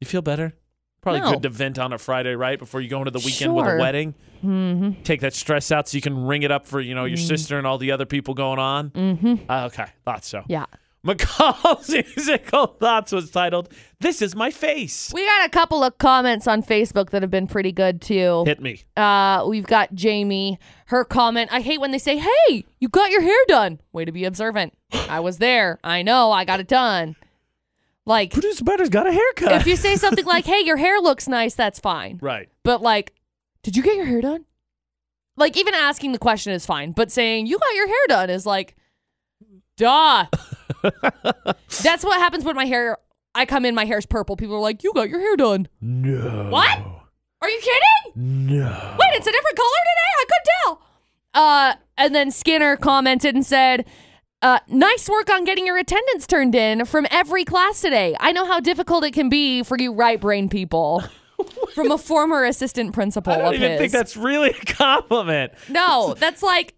You feel better? Probably No. good to vent on a Friday, right? Before you go into the weekend with a Sure. wedding. Mm-hmm. Take that stress out so you can ring it up for, you know, your sister and all the other people going on. Mm-hmm. Uh, okay, thought so. Yeah. McCall's musical thoughts was titled "This Is My Face." We got a couple of comments on Facebook that have been pretty good too. Hit me. Uh, we've got Jamie. Her comment. I hate when they say, "Hey, you got your hair done." Way to be observant. I was there. I know. I got it done. Like, Producer Butter's got a haircut. if you say something like, "Hey, your hair looks nice," that's fine. right. But like, did you get your hair done? Like, even asking the question is fine, but saying you got your hair done is like, duh. That's what happens when my hair. I come in, my hair's purple. People are like, "You got your hair done." No. What? Are you kidding? No. Wait, it's a different color today? I couldn't tell. Uh, and then Skinner commented and said, uh, nice work on getting your attendance turned in from every class today. I know how difficult it can be for you right brain people. from a former assistant principal I don't of even his. think that's really a compliment. no, that's like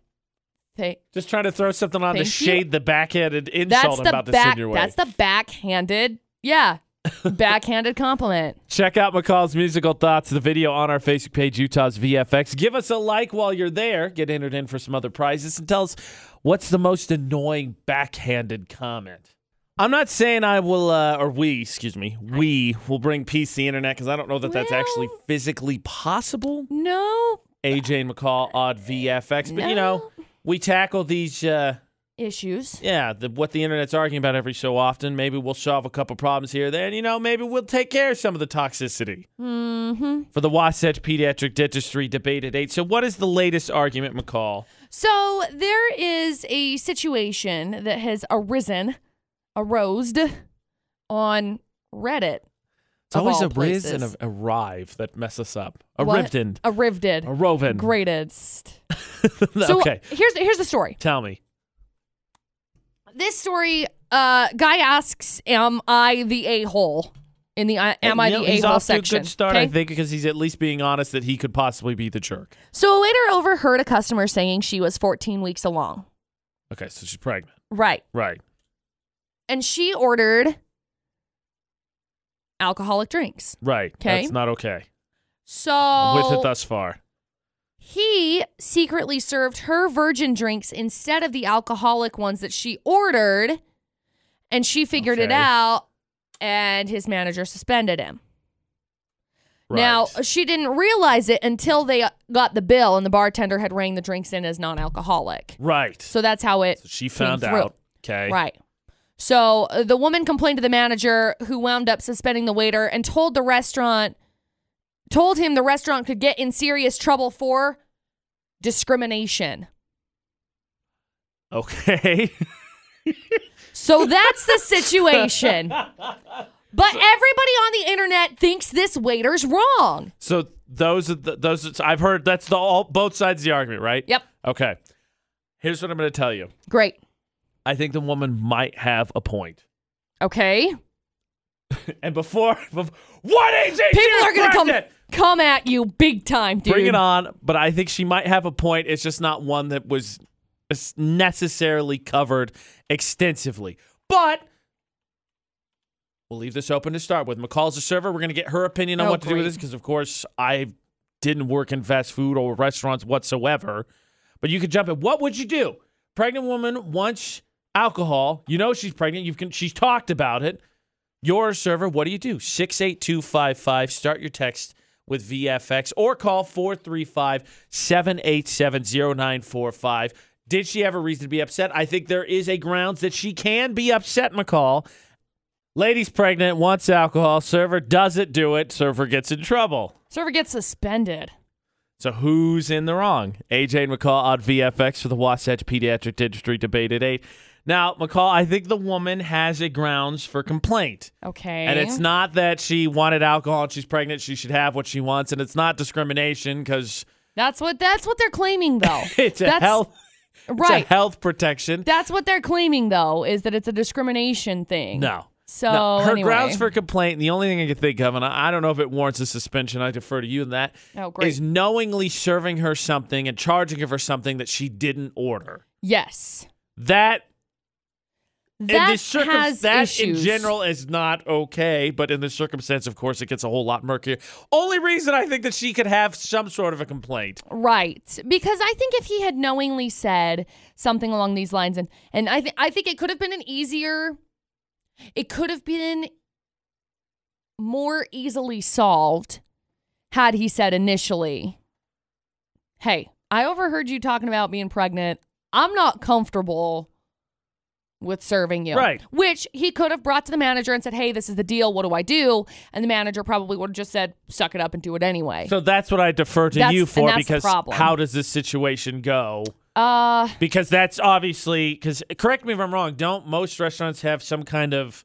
they, Just trying to throw something on to Thank you. shade the backhanded insult I'm the about to back send your way. that's the backhanded yeah. backhanded compliment. Check out McCall's musical thoughts, the video on our Facebook page, Utah's VFX. Give us a like while you're there. Get entered in for some other prizes and tell us what's the most annoying backhanded comment. I'm not saying I will, uh, or we, excuse me, we will bring peace to the internet because I don't know that that's actually physically possible. No AJ and McCall, odd VFX. But, you know, we tackle these, uh, issues. yeah, the, what the internet's arguing about every so often. Maybe we'll solve a couple problems here there. And, you know, maybe we'll take care of some of the toxicity Mm-hmm. for the Wasatch Pediatric Dentistry debate at 8. So, what is the latest argument, McCall? So there is a situation that has arisen, arose on Reddit. It's always a riz and a, a rive that mess us up. A What? A rivded. A roven. Greatest. So okay. here's here's the story. Tell me. This story, uh, guy asks, "Am I the a hole in the uh, am I the a hole section?" good start, I think, because he's at least being honest that he could possibly be the jerk. So a waiter overheard a customer saying she was 14 weeks along. Okay, so she's pregnant. Right. Right. And she ordered alcoholic drinks. Right. 'Kay. That's not okay. So I'm with it thus far. he secretly served her virgin drinks instead of the alcoholic ones that she ordered, and she figured it Okay. out, and his manager suspended him. Right. Now, she didn't realize it until they got the bill and the bartender had rang the drinks in as non alcoholic. right. So that's how it So she came found through. out. Okay. Right. So uh, the woman complained to the manager who wound up suspending the waiter and told the restaurant, told him the restaurant could get in serious trouble for discrimination. Okay. So that's the situation. But everybody on the internet thinks this waiter's wrong. so those are the, those I've heard that's the all both sides of the argument, right? Yep. Okay. Here's what I'm going to tell you. Great. I think the woman might have a point. Okay. And before, bef- what is it? People You're going to come come at you big time, dude. Bring it on. But I think she might have a point. It's just not one that was necessarily covered extensively. But we'll leave this open to start with. McCall's a server. We're going to get her opinion on Oh, what to do with this because, of course, I didn't work in fast food or restaurants whatsoever. But you could jump in. What would you do? Pregnant woman wants alcohol. You know she's pregnant. You've con- she's talked about it. You're a server. What do you do? 68255. Start your text with VFX or call 435 787 0945. Did she have a reason to be upset? I think there is a grounds that she can be upset, McCall. Lady's pregnant, wants alcohol. Server doesn't do it. Server gets in trouble. Server gets suspended. So who's in the wrong? AJ and McCall on VFX for the Wasatch Pediatric Dentistry debate at 8. Now, McCall, I think the woman has a grounds for complaint. Okay. And it's not that she wanted alcohol and she's pregnant, she should have what she wants. And it's not discrimination because That's what that's what they're claiming though. it's a That's- health it's right. a health protection. That's what they're claiming though, is that it's a discrimination thing. No. So No, her anyway. grounds for complaint, and the only thing I can think of, and I I don't know if it warrants a suspension, I defer to you in that, Oh, great. is knowingly serving her something and charging her for something that she didn't order. yes. That in that this circum- has that issues. in general is not okay, but in the circumstance, of course, it gets a whole lot murkier. Only reason I think that she could have some sort of a complaint. Right. Because I think if he had knowingly said something along these lines and and I think I think it could have been an easier it could have been more easily solved had he said initially, "Hey, I overheard you talking about being pregnant. I'm not comfortable with serving you." Right. Which he could have brought to the manager and said, "Hey, this is the deal. What do I do?" And the manager probably would have just said, "Suck it up and do it anyway." So that's what I defer to That's- you and for that's the because problem. how does this situation go? uh Because that's obviously because correct me if I'm wrong. Don't most restaurants have some kind of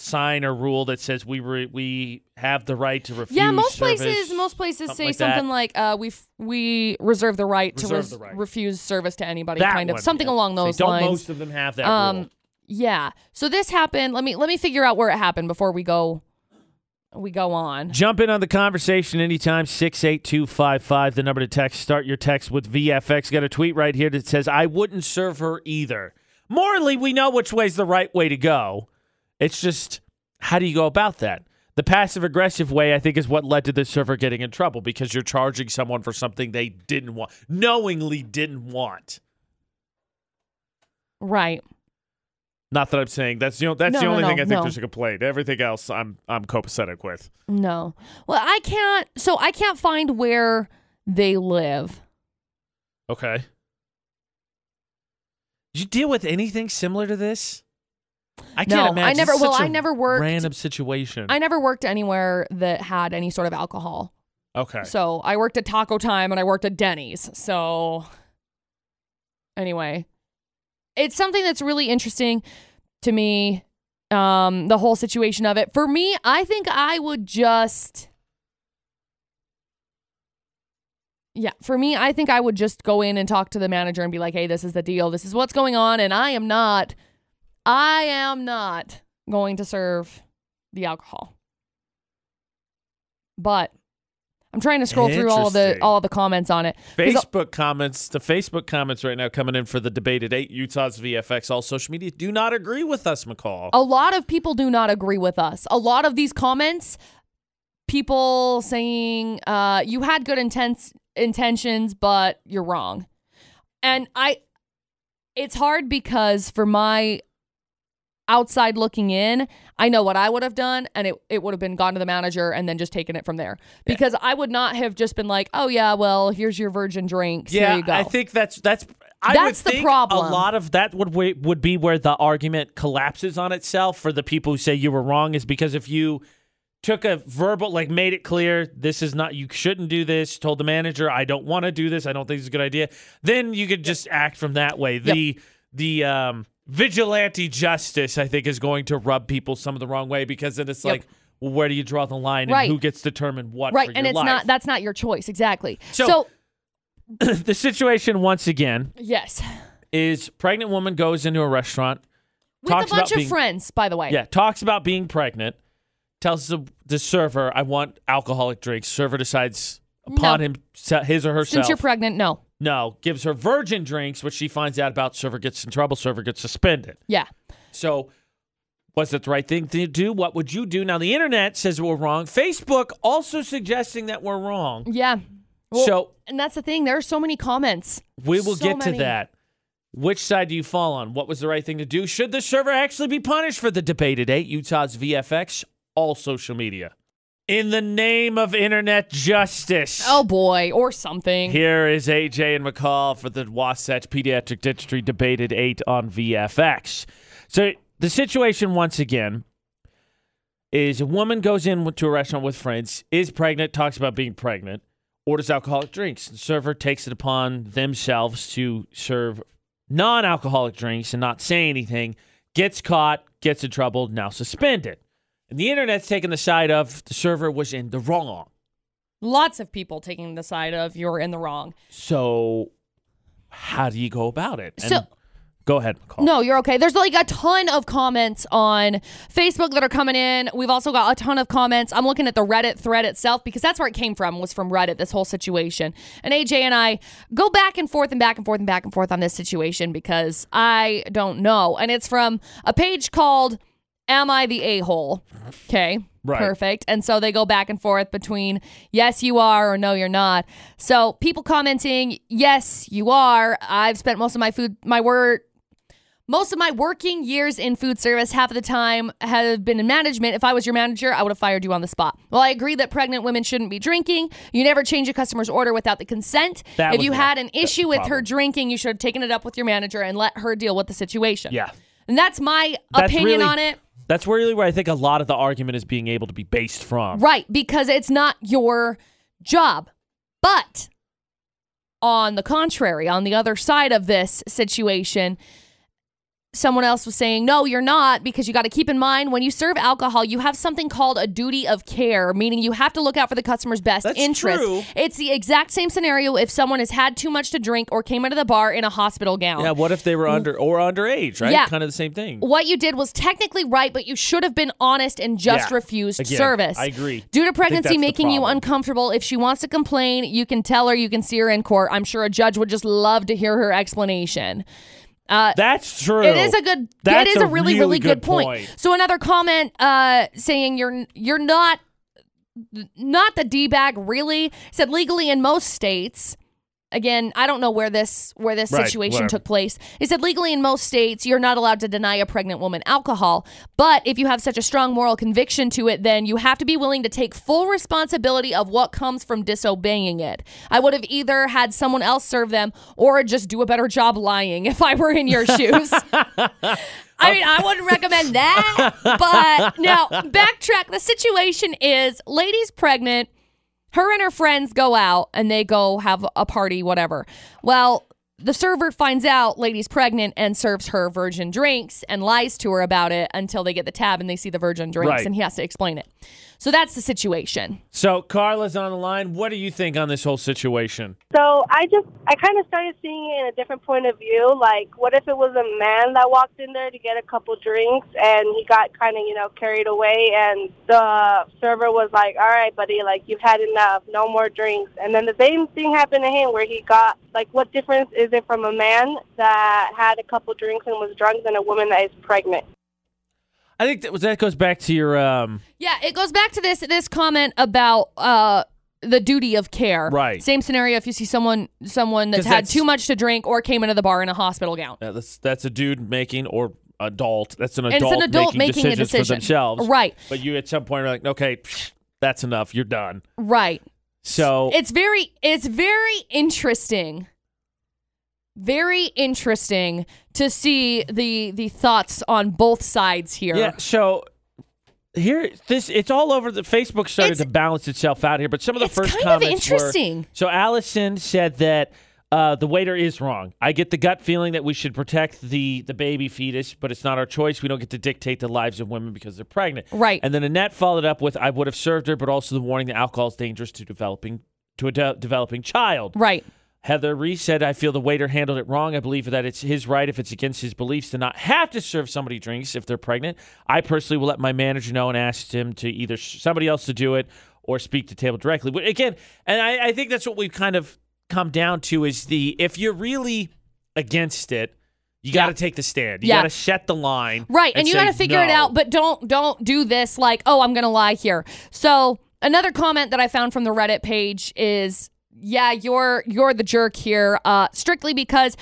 sign or rule that says we re- we have the right to refuse? Yeah, most service? places most places something say like that. something like uh, we f- we reserve the right to Reserve res- the right. refuse service to anybody, That kind of one, something yeah. along those don't lines. most of them have that um, rule? yeah. So this happened. Let me let me figure out where it happened before we go we go on. Jump in on the conversation anytime. 68255, the number to text. Start your text with VFX. Got a tweet right here that says, I wouldn't serve her either. Morally, we know which way's the right way to go. It's just, how do you go about that? The passive aggressive way, I think, is what led to the server getting in trouble because you're charging someone for something they didn't want, knowingly didn't want. Right. Not that I'm saying that's the, that's No, the only no, thing I think no. there's a complaint. Everything else, I'm I'm copacetic with. No. Well, I can't so I can't find where they live. Okay. Did you deal with anything similar to this? I can't No, imagine. I never- well, I a never worked- Random situation. I never worked anywhere that had any sort of alcohol. okay. So I worked at Taco Time and I worked at Denny's. So anyway, it's something that's really interesting to me. Um, the whole situation of it. For me, I think I would just. Yeah, for me, I think I would just go in and talk to the manager and be like, "Hey, this is the deal. This is what's going on, and I am not, I am not going to serve the alcohol." But I'm trying to scroll through all the all the comments on it. Facebook comments. The Facebook comments right now coming in for the debate at eight. Utah's VFX. All social media do not agree with us, McCall. A lot of people do not agree with us. A lot of these comments, people saying uh, you had good intents intentions, but you're wrong. And I, it's hard because for my outside looking in, I know what I would have done, and it, it would have been gone to the manager and then just taken it from there. Because I would not have just been like, oh yeah, well here's your virgin drinks. yeah, Here you go. I think that's that's. I That's would the think problem. A lot of that would would be where the argument collapses on itself for the people who say you were wrong is because if you took a verbal like made it clear this is not you shouldn't do this told the manager i don't want to do this i don't think it's a good idea then you could just act from that way the the um vigilante justice i think is going to rub people some of the wrong way because then it's Yep. like well where do you draw the line and who gets determined determine what right, and it's life? not that's not your choice exactly. So- so the situation once again yes, is pregnant woman goes into a restaurant with talks a bunch about of being- friends, by the way. Yeah, talks about being pregnant. Tells the, the server, "I want alcoholic drinks." Server decides upon No. him, his or herself. Since you're pregnant, no. No, gives her virgin drinks, which she finds out about. Server gets in trouble. Server gets suspended. Yeah. So, was it the right thing to do? What would you do? Now, the internet says we're wrong. Facebook also suggesting that we're wrong. Yeah. Well, so, and that's the thing. There are so many comments. we will so get to that. Which side do you fall on? What was the right thing to do? Should the server actually be punished for the debate at 8? Utah's VFX, all social media. In the name of internet justice. Oh boy, or something. Here is AJ and McCall for the Wasatch Pediatric Dentistry Debated 8 on VFX. So the situation, once again, is a woman goes in to a restaurant with friends, is pregnant, talks about being pregnant, orders alcoholic drinks. The server takes it upon themselves to serve non alcoholic drinks and not say anything, gets caught, gets in trouble, now suspended. And the internet's taking the side of the server was in the wrong. Lots of people taking the side of you're in the wrong. So, how do you go about it? And So- Go ahead, McCall. No, you're okay. There's like a ton of comments on Facebook that are coming in. We've also got a ton of comments. I'm looking at the Reddit thread itself because that's where it came from, was from Reddit, this whole situation. And AJ and I go back and forth and back and forth and back and forth on this situation because I don't know. And it's from a page called Am I the A hole? Okay. Right. Perfect. And so they go back and forth between yes, you are, or no, you're not. So people commenting, yes, you are. I've spent most of my food, my word, most of my working years in food service, half of the time, have been in management. If I was your manager, I would have fired you on the spot. Well, I agree that pregnant women shouldn't be drinking. You never change a customer's order without the consent. That if you had an issue with her drinking, you should have taken it up with your manager and let her deal with the situation. Yeah. And that's my That's opinion really- on it. That's really where I think a lot of the argument is being able to be based from. Right, because it's not your job. But on the contrary, on the other side of this situation, someone else was saying, no, you're not, because you got to keep in mind when you serve alcohol, you have something called a duty of care, meaning you have to look out for the customer's best That's interest. true. It's the exact same scenario if someone has had too much to drink or came into the bar in a hospital gown. Yeah, what if they were under or underage, right? Yeah. Kind of the same thing. What you did was technically right, but you should have been honest and just Yeah. refused Again, service. I agree. Due to pregnancy making you uncomfortable, if she wants to complain, you can tell her, you can see her in court. I'm sure a judge would just love to hear her explanation. Uh, That's true. it is a good. That's it is a, a really, really really good, good point. point. So another comment uh, saying you're you're not not the d bag really said legally in most states. Again, I don't know where this where this Right, situation whatever. took place. He said legally in most states you're not allowed to deny a pregnant woman alcohol, but if you have such a strong moral conviction to it, then you have to be willing to take full responsibility of what comes from disobeying it. I would have either had someone else serve them or just do a better job lying if I were in your shoes. I mean, I wouldn't recommend that. But now, backtrack. The situation is lady's pregnant. Her and her friends go out and they go have a party, whatever. Well, the server finds out lady's pregnant and serves her virgin drinks and lies to her about it until they get the tab and they see the virgin drinks Right. and he has to explain it. So that's the situation. So Carla's on the line. What do you think on this whole situation? So I just, I kind of started seeing it in a different point of view. Like, what if it was a man that walked in there to get a couple drinks and he got kind of, you know, carried away and the server was like, all right, buddy, like, you've had enough, no more drinks. And then the same thing happened to him where he got, like, what difference is it from a man that had a couple drinks and was drunk than a woman that is pregnant? I think that, that goes back to your um, Yeah, it goes back to this this comment about uh the duty of care. Right. Same scenario if you see someone someone that's 'Cause had that's- too much to drink or came into the bar in a hospital gown. yeah, that's that's a dude making or adult. That's an And it's adult, an adult making a decisions decision. for themselves. Right. But you at some point are like, okay, that's enough. You're done. Right. So It's very it's very interesting. Very interesting to see the the thoughts on both sides here. Yeah. So here, this it's all over. The Facebook started It's- to balance itself out here, but some of the It's first kind of comments were- interesting. so Allison said that uh, the waiter is wrong. I get the gut feeling that we should protect the the baby fetus, but it's not our choice. We don't get to dictate the lives of women because they're pregnant. Right. And then Annette followed up with, "I would have served her, but also the warning that alcohol is dangerous to developing to a de- developing child." Right. Heather Reese said, I feel the waiter handled it wrong. I believe that it's his right if it's against his beliefs to not have to serve somebody drinks if they're pregnant. I personally will let my manager know and ask him to either somebody else to do it or speak to table directly. But again, and I, I think that's what we've kind of come down to is the if you're really against it, you got to Yeah. take the stand. You Yeah. got to set the line. Right, and, you got to figure it out, but don't don't do this like, "Oh, I'm going to lie here." So, another comment that I found from the Reddit page is, "Yeah, you're you're the jerk here uh strictly because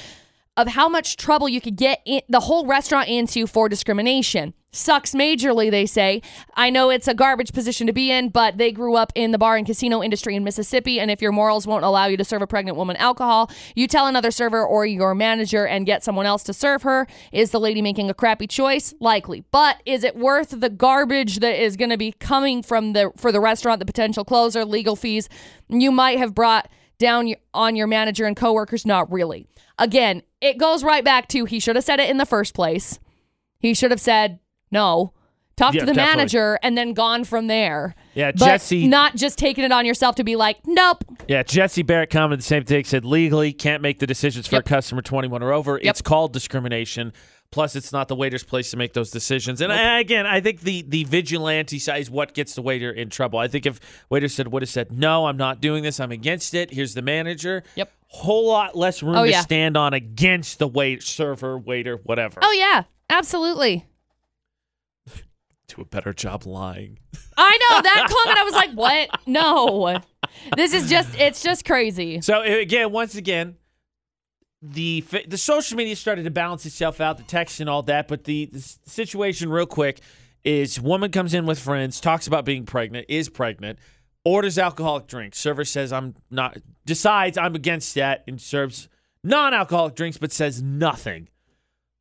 of how much trouble you could get in, the whole restaurant into for discrimination. Sucks majorly, they say. I know it's a garbage position to be in, but they grew up in the bar and casino industry in Mississippi, and if your morals won't allow you to serve a pregnant woman alcohol, you tell another server or your manager and get someone else to serve her. Is the lady making a crappy choice? Likely. But is it worth the garbage that is going to be coming from the for the restaurant, the potential closer, legal fees you might have brought down on your manager and coworkers? Not really. Again, it goes right back to he should have said it in the first place. He should have said no. Talk Yeah, to the definitely. manager and then gone from there. Yeah, but Jesse. not just taking it on yourself to be like, nope. Yeah, Jesse Barrett commented the same thing. Said legally can't make the decisions for Yep. a customer 21 or over. Yep. It's called discrimination. Plus, it's not the waiter's place to make those decisions. And I, again, I think the the vigilante side is what gets the waiter in trouble. I think if waiter said would have said no, I'm not doing this. I'm against it. Here's the manager. Yep. Whole lot less room Oh, to yeah. stand on against the wait server, waiter, whatever. Oh yeah, absolutely. Do a better job lying. I know that comment. I was like, what? No, this is just. It's just crazy. So again, once again, the the social media started to balance itself out, the text and all that. But the, the situation, real quick, is woman comes in with friends, talks about being pregnant, is pregnant, orders alcoholic drinks. Server says I'm not, decides I'm against that, and serves non-alcoholic drinks, but says nothing.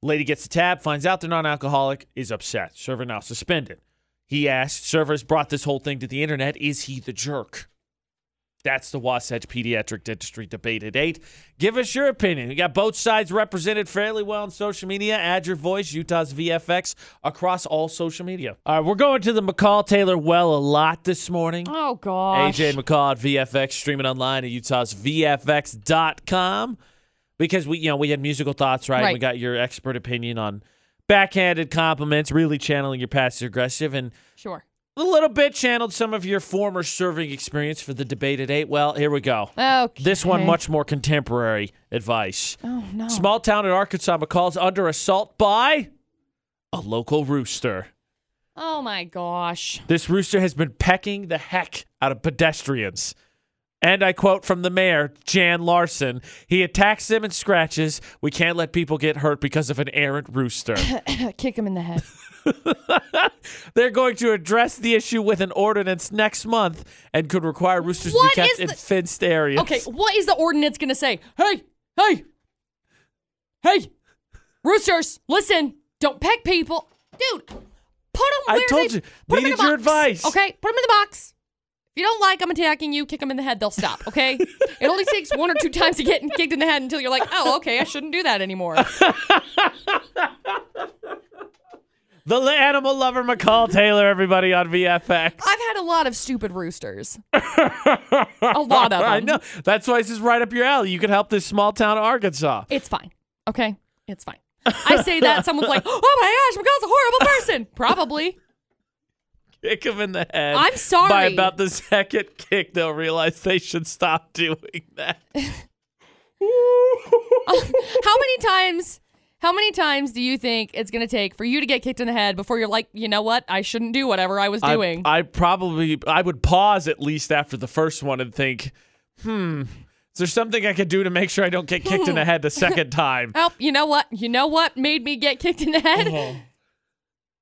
Lady gets the tab, finds out they're non-alcoholic, is upset. Server now suspended. He asked, servers brought this whole thing to the internet. Is he the jerk? That's the Wasatch Pediatric Dentistry debate at 8. Give us your opinion. We got both sides represented fairly well on social media. Add your voice, Utah's VFX, across all social media. All right, we're going to the McCall Taylor well a lot this morning. Oh gosh. AJ McCall at VFX, streaming online at Utah's VFX.com. Because we, you know, we had musical thoughts, right? Right. We got your expert opinion on backhanded compliments, really channeling your passive aggressive, and Sure. a little bit channeled some of your former serving experience for the debate at eight. Well, here we go. Okay. This one much more contemporary advice. Oh no. Small town in Arkansas McCall's under assault by a local rooster. Oh my gosh. This rooster has been pecking the heck out of pedestrians. And I quote from the mayor, Jan Larson, he attacks them and scratches. We can't let people get hurt because of an errant rooster. Kick him in the head. They're going to address the issue with an ordinance next month and could require roosters What to be kept is in fenced areas. Okay, what is the ordinance going to say? Hey, hey, hey, roosters, listen, don't peck people. Dude, put them I told they, you, put 'em in needed the your box. advice. Okay, put them in the box. If you don't like them attacking you, kick them in the head, they'll stop, okay? it only takes one or two times to get kicked in the head until you're like, oh, okay, I shouldn't do that anymore. The animal lover McCall Taylor, everybody on VFX. I've had a lot of stupid roosters. a lot of them. I know. That's why this is right up your alley. You can help this small town of Arkansas. It's fine. Okay? It's fine. I say that, someone's like, oh my gosh, McCall's a horrible person. Probably. Kick them in the head. I'm sorry. By about the second kick, they'll realize they should stop doing that. How many times how many times do you think it's going to take for you to get kicked in the head before you're like, "You know what? I shouldn't do whatever I was doing." I, probably I would pause at least after the first one and think, hmm, is there something I could do to make sure I don't get kicked in the head the second time? oh, you know what? You know what made me get kicked in the head?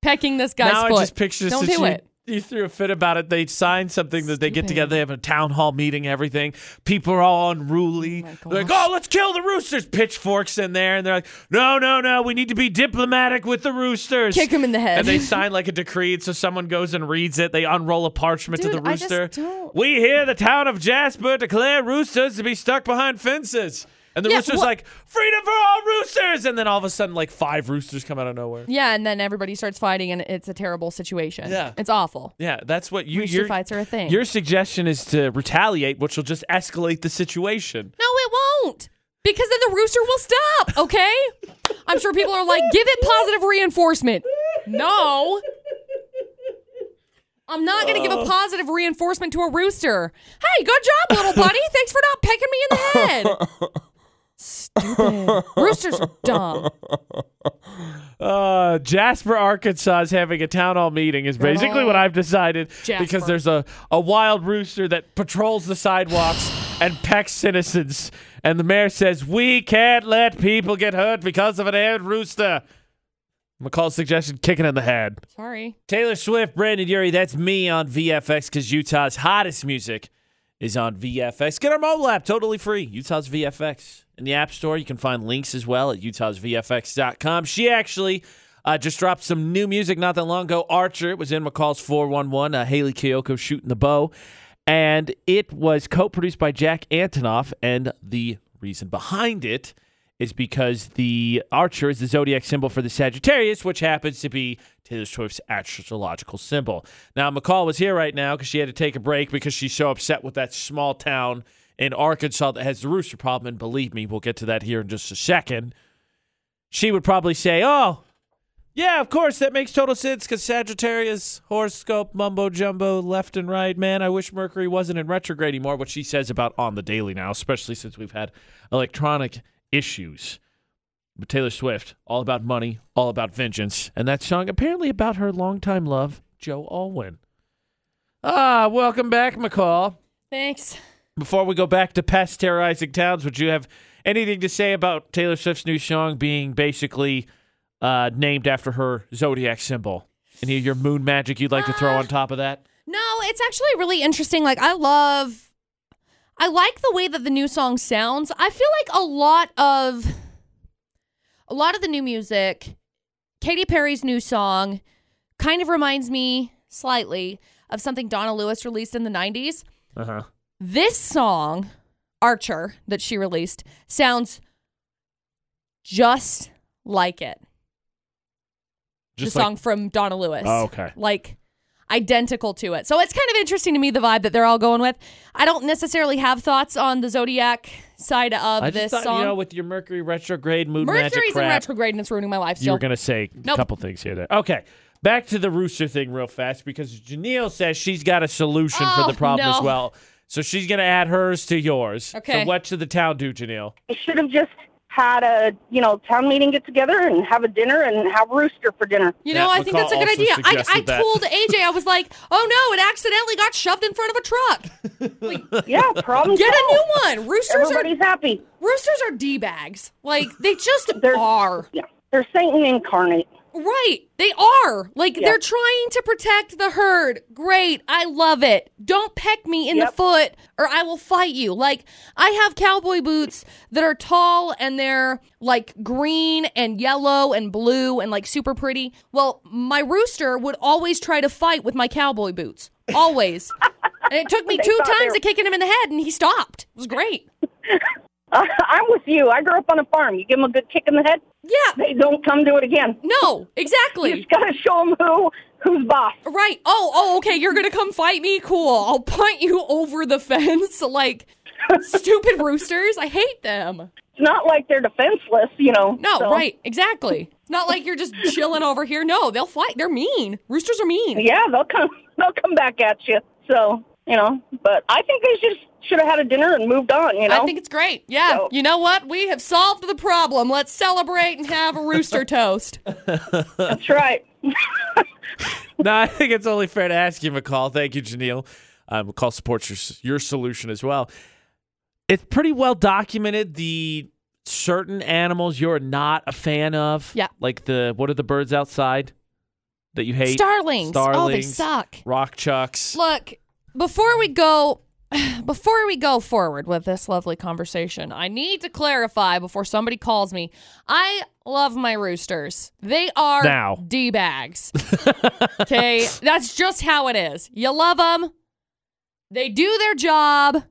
Pecking this guy's now foot. I just picture Don't do it. You threw a fit about it. They sign something that they get together. They have a town hall meeting, everything. People are all unruly. Oh they're like, oh, let's kill the roosters. Pitchforks in there. And they're like, no, no, no. We need to be diplomatic with the roosters. Kick them in the head. And they sign like a decree. So someone goes and reads it. They unroll a parchment to Dude, the I just rooster. We hear the town of Jasper declare roosters to be stuck behind fences. And the Yeah, rooster's like, freedom for all roosters. And then all of a sudden, like five roosters come out of nowhere. yeah, and then everybody starts fighting and it's a terrible situation. Yeah. It's awful. Yeah, that's what you. Rooster your- fights are a thing. Your suggestion is to retaliate, which will just escalate the situation. No, it won't. Because then the rooster will stop, okay? I'm sure people are like, give it positive reinforcement. No. I'm not going to give a oh. positive reinforcement to a rooster. Hey, good job, little buddy. Thanks for not pecking me in the head. Stupid. Roosters are dumb. Uh, Jasper, Arkansas is having a town hall meeting, is basically what I've decided. Jasper. Because there's a, a wild rooster that patrols the sidewalks and pecks citizens. And the mayor says, We can't let people get hurt because of an errant rooster. McCall's suggestion kicking in the head. Sorry. Taylor Swift, Brendon Urie, that's me on VFX because Utah's hottest music is on VFX. Get our mobile app totally free. Utah's VFX. In the App Store, you can find links as well at utahsvfx.com. She actually uh, just dropped some new music not that long ago. Archer it was in McCall's 411. Uh, Hayley Kiyoko shooting the bow. And it was co produced by Jack Antonoff. And the reason behind it is because the archer is the zodiac symbol for the Sagittarius, which happens to be Taylor Swift's astrological symbol. Now, McCall was here right now because she had to take a break because she's so upset with that small town in Arkansas that has the rooster problem. And believe me, we'll get to that here in just a second. She would probably say, Oh, yeah, of course, that makes total sense because Sagittarius, horoscope, mumbo jumbo, left and right. Man, I wish Mercury wasn't in retrograde anymore. What she says about On the Daily now, especially since we've had electronic issues. But Taylor Swift, all about money, all about vengeance. And that song apparently about her longtime love, Joe Alwyn. Ah, welcome back, McCall. Thanks. Before we go back to past terrorizing towns, would you have anything to say about Taylor Swift's new song being basically uh, named after her zodiac symbol? Any of your moon magic you'd like to throw Uh, on top of that? No, it's actually really interesting. Like I love I like the way that the new song sounds. I feel like a lot of a lot of the new music, Katy Perry's new song kind of reminds me slightly of something Donna Lewis released in the 90s. Uh huh. This song, Archer, that she released, sounds just like it. Just the like, song from Donna Lewis. Oh, okay. Like identical to it. So it's kind of interesting to me the vibe that they're all going with. I don't necessarily have thoughts on the zodiac side of I this thought, song. you know, with your Mercury retrograde magic Mercury's in retrograde and it's ruining my life Still. you were going to say a couple things here. There. Okay. Back to the rooster thing real fast because Janelle says she's got a solution for Oh, the problem no. as well. So she's going to add hers to yours. Okay. So what should the town do, Janelle? I should have just had a, you know, town meeting get together and have a dinner and have rooster for dinner. you know, Yeah, I think McCall that's a good idea. I, I that. told AJ, I was like, oh no, it accidentally got shoved in front of a truck. Yeah, problem Get a new one. Roosters are Everybody's happy. roosters are D bags. Like they just They're- are. Yeah, they're Satan incarnate. Right. They are. Like Yeah. they're trying to protect the herd. Great. I love it. Don't peck me in the foot or I will fight you. Like I have cowboy boots that are tall and they're like green and yellow and blue and like super pretty. Well, my rooster would always try to fight with my cowboy boots. Always. and it took me two times were- to kick him in the head and he stopped. It was great. I'm with you. I grew up on a farm. You give them a good kick in the head, Yeah. they don't come do it again. No, exactly. You just got to show them who who's boss. Right. Oh, oh, okay. You're gonna come fight me? Cool. I'll punt you over the fence. Like stupid roosters. I hate them. It's not like they're defenseless, you know. No, so- right. Exactly. It's not like you're just chilling over here. No, they'll fight. They're mean. Roosters are mean. Yeah, they'll come. They'll come back at you. So you know, but I think they should should have had a dinner and moved on. You know. I think it's great. Yeah. So- You know what? We have solved the problem. Let's celebrate and have a rooster toast. That's right. no, I think it's only fair to ask you, McCall. Thank you, Janelle. Uh, McCall supports your, your solution as well. It's pretty well documented the certain animals you're not a fan of. Yeah. Like the, what are the birds outside that you hate? Starlings. Starlings. Oh, they suck. Rock chucks. Look, before we go before we go forward with this lovely conversation, I need to clarify before somebody calls me. I love my roosters. They are Now. D bags. okay, that's just how it is. You love them. They do their job.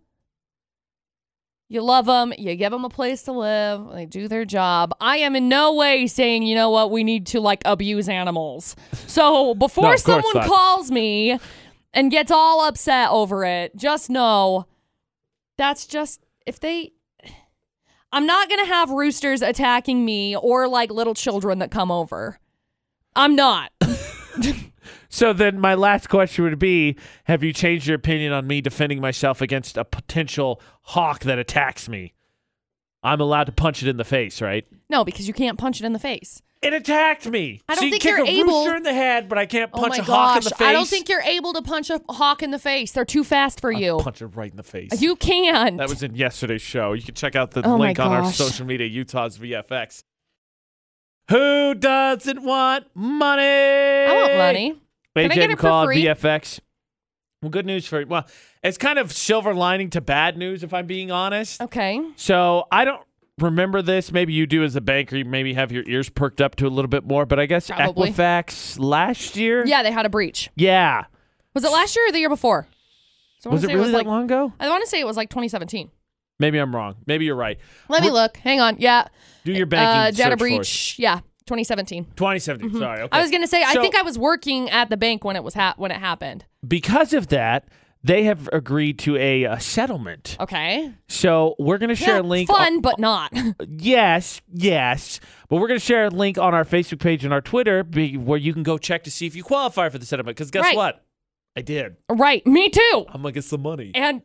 You love them. You give them a place to live. They do their job. I am in no way saying, you know what, we need to like abuse animals. So before No, someone calls me and gets all upset over it, just know that's just if they. I'm not going to have roosters attacking me or like little children that come over. I'm not. So then my last question would be Have you changed your opinion on me defending myself against a potential hawk that attacks me? I'm allowed to punch it in the face, right? No, because you can't punch it in the face. It attacked me. I don't so you think kick you're a able- rooster in the head, but I can't Oh punch my a hawk in the face. I don't think you're able to punch a hawk in the face. They're too fast for I'll you. punch it right in the face. You can't. That was in yesterday's show. You can check out the Oh my link on our gosh. social media, Utah's VFX. Who doesn't want money? I want money. Can I AJ get it for McCall, free? VFX. Well, good news for you. well, it's kind of silver lining to bad news, if I'm being honest. Okay. So I don't remember this. Maybe you do as a banker. You maybe have your ears perked up to a little bit more. But I guess Probably. Equifax last year. Yeah, they had a breach. Yeah. Was it last year or the year before? So I Was it really that like, long ago? I want to say it was like 2017. Maybe I'm wrong. Maybe you're right. Let me look. Hang on. Yeah. Do your banking Uh, data breach. Yeah. 2017. 2017. Sorry. Okay. I was gonna say. I think I was working at the bank when it was ha- when it happened. because of that, they have agreed to a, uh settlement. Okay. So we're going to share a link. Fun, but not. Yes, yes. But we're going to share a link on our Facebook page and our Twitter be, where you can go check to see if you qualify for the settlement. Because guess Right. what? I did. right. Me too. I'm going to get some money. And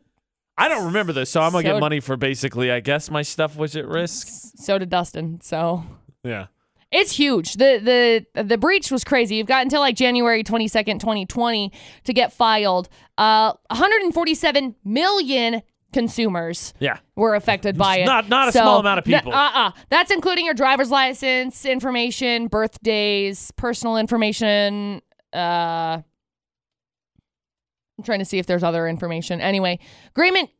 I don't remember this, so I'm going to So- get money for basically, I guess my stuff was at risk. so did Dustin. So Yeah. It's huge. The the the breach was crazy. You've got until like January 22nd, 2020 to get filed. Uh 147 million consumers Yeah. were affected by it. Not- not a So, small amount of people. uh-uh. That's including your driver's license information, birthdays, personal information, uh I'm trying to see if there's other information. Anyway, agreement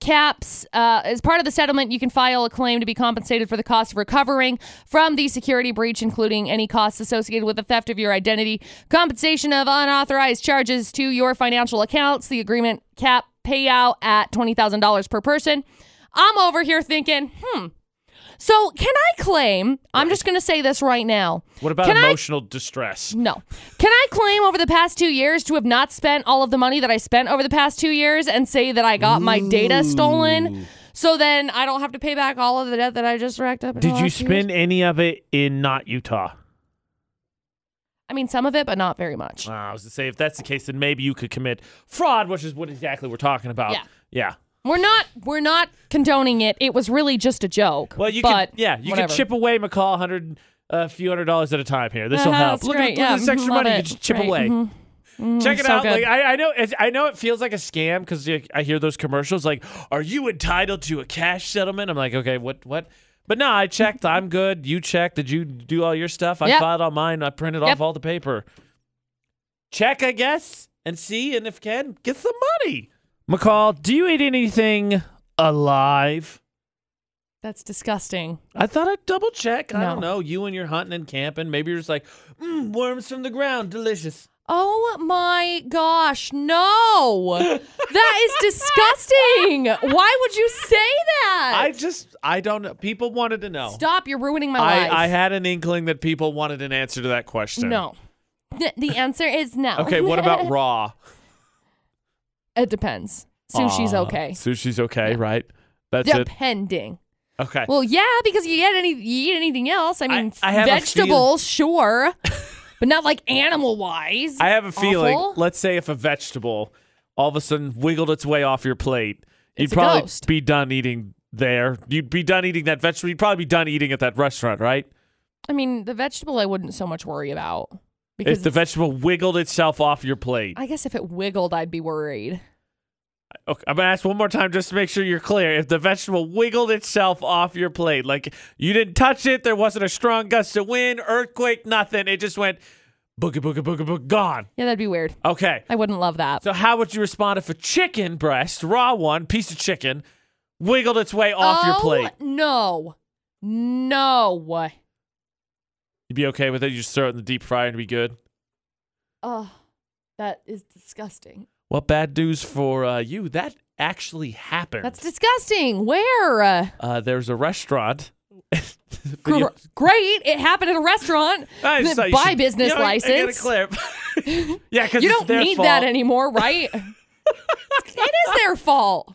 caps uh, as part of the settlement you can file a claim to be compensated for the cost of recovering from the security breach including any costs associated with the theft of your identity compensation of unauthorized charges to your financial accounts the agreement cap payout at $20000 per person. I'm over here thinking hmm so can i claim i'm just going to say this right now What about Can I- emotional distress? no. Can I claim over the past two years to have not spent all of the money that I spent over the past two years and say that I got my data stolen? So then I don't have to pay back all of the debt that I just racked up. Did you spend any of it in not Utah? I mean, some of it, but not very much. Uh, I was to say, if that's the case, then maybe you could commit fraud, which is what exactly we're talking about. Yeah. Yeah. We're not. We're not condoning it. It was really just a joke. Well, you but could, yeah, you whatever. could chip away McCall a hundred, a few hundred dollars at a time here. This will Uh-huh, help. that's Look, great. at, look at Yeah, this extra love money. You it. just chip Right, away. mhm. Check it so out. good. Like I, I know, it's, I know it feels like a scam because I hear those commercials like, "Are you entitled to a cash settlement?" I'm like, okay, what, what? But no, I checked. I'm good. You checked. Did you do all your stuff? I Yep. filed all mine. I printed Yep. off all the paper. Check, I guess, and see, and if can, get some money. McCall, do you eat anything alive? That's disgusting. I thought I'd double check. I No. don't know. You and you're hunting and camping. Maybe you're just like, mm, worms from the ground, delicious. Oh my gosh, no. that is disgusting. Why would you say that? I just, I don't know. People wanted to know. Stop, you're ruining my life. I, I had an inkling that people wanted an answer to that question. No. The, the answer is no. Okay, what about raw? It depends. Sushi's Aw, okay. Sushi's okay, right? That's it. Depending. Okay. Well, yeah, because you get any you eat anything else. I mean, I have a vegetables, sure, but not like animal wise. I have a feeling. Awful. Let's say if a vegetable all of a sudden wiggled its way off your plate, you'd It's a probably ghost. be done eating there. You'd be done eating that vegetable. You'd probably be done eating at that restaurant, right? I mean, the vegetable I wouldn't so much worry about because If the vegetable wiggled itself off your plate. I guess if it wiggled, I'd be worried. Okay, I'm gonna ask one more time just to make sure you're clear. If the vegetable wiggled itself off your plate, like you didn't touch it, there wasn't a strong gust of wind, earthquake, nothing. It just went boogie boogie boogie boogie gone. Yeah, that'd be weird. Okay. I wouldn't love that. So how would you respond if a chicken breast, raw one, piece of chicken, wiggled its way off your Oh, plate? No, no. You'd be okay with it? You just throw it in the deep fryer and be good? Oh, that is disgusting. What bad news for uh, you? That actually happened. That's disgusting. Where? Uh, uh, there's a restaurant. gr- great. It happened at a restaurant. I just thought you Buy should- business you know, I- I gotta license. clarify. yeah, because You don't need that anymore, right? it is their fault.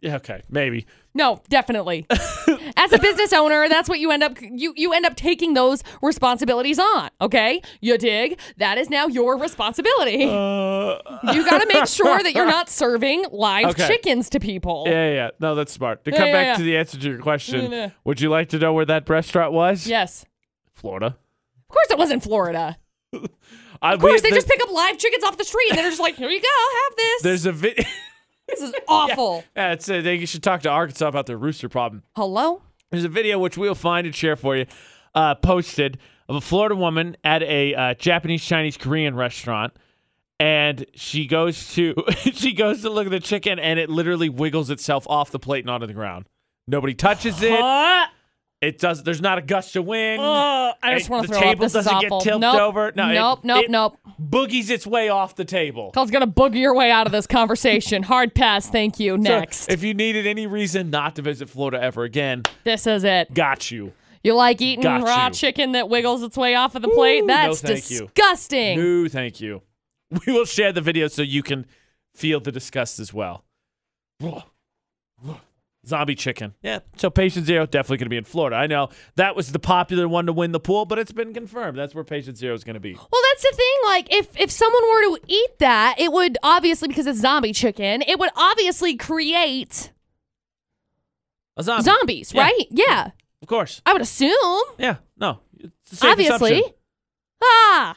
yeah, okay, maybe. No, definitely. As a business owner, that's what you end up you you end up taking those responsibilities on. Okay, you dig? That is now your responsibility. Uh, you got to make sure that you're not serving live Okay. chickens to people. yeah, yeah, yeah. No, that's smart. To Yeah, come yeah, back yeah. to the answer to your question, yeah. would you like to know where that restaurant was? Yes, Florida. of course it was in Florida. I, Of course, they just pick up live chickens off the street and they're just like, "Here you go, have this." There's a video. This is awful. yeah, it's a, they, you should talk to Arkansas about their rooster problem. Hello. There's a video which we'll find and share for you, uh, posted of a Florida woman at a uh, Japanese, Chinese, Korean restaurant, and she goes to she goes to look at the chicken, and it literally wiggles itself off the plate and onto the ground. Nobody touches it. Huh? It does. There's not a gust of wind. Oh, I just want to the throw up. table is doesn't get awful. tilted nope. over. No, it- nope, nope, it- nope. Boogies its way off the table. Cole's gonna boogie your way out of this conversation. Hard pass, thank you. So, Next, if you needed any reason not to visit Florida ever again, this is it. got you. You like eating Got raw you. chicken that wiggles its way off of the plate? Ooh, no, That's you. disgusting. No, thank you. We will share the video so you can feel the disgust as well. Zombie chicken. Yeah. So patient zero definitely going to be in Florida. I know that was the popular one to win the pool, but it's been confirmed. That's where patient zero is going to be. Well, that's the thing. Like, if if someone were to eat that, it would obviously because it's zombie chicken. It would obviously create A zombie. zombies, Yeah. right? Yeah, Of course. I would assume. Yeah. No. It's obviously. assumption. Ah,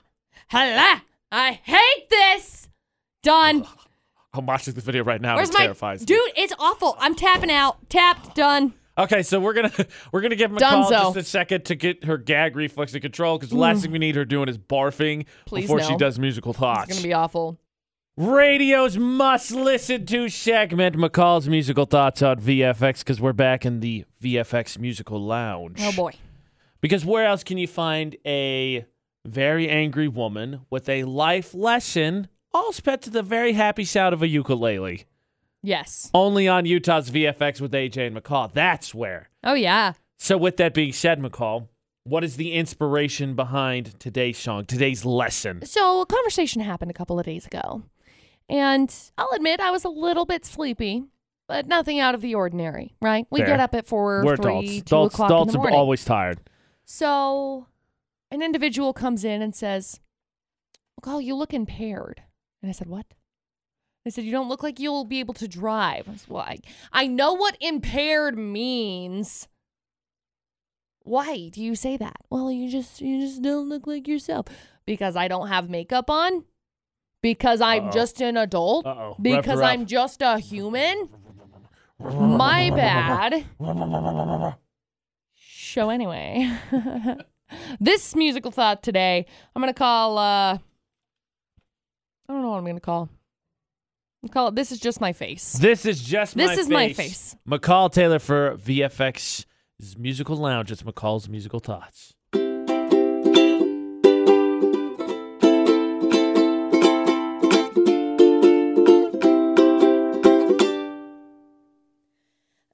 hello. I hate this. Done. I'm watching the video right now. Where's it my terrifies me. dude? It's awful. I'm tapping out. Tapped. Done. Okay, so we're gonna we're gonna give him a call just a second to get her gag reflex in control because the last mm. thing we need her doing is barfing Please before she does musical thoughts. It's gonna be awful. Radio's must listen to segment McCall's musical thoughts on VFX because we're back in the VFX musical lounge. Oh boy. Because where else can you find a very angry woman with a life lesson, all sped to the very happy sound of a ukulele? Yes. Only on Utah's VFX with AJ and McCall. That's where. Oh yeah. So, with that being said, McCall, what is the inspiration behind today's song, today's lesson? So a conversation happened a couple of days ago, and I'll admit I was a little bit sleepy, but nothing out of the ordinary. Right? We Fair. get up at 4 We're three, adults. two Adults, o'clock in adults the are always tired. So an individual comes in and says, "McCall, you look impaired." And I said, "What?" They said, "You don't look like you'll be able to drive." I said, well, I, I know what impaired means. Why do you say that? Well, you just you just don't look like yourself because I don't have makeup on. Because I'm Uh-oh. just an adult. Uh-oh. Because. I'm just a human. My bad. So anyway, this musical thought today, I'm gonna call. uh I don't know what I'm gonna call. I'm call it. This is just my face. This is just This my is my face. McCall Taylor for VFX's Musical Lounge. It's McCall's Musical Thoughts.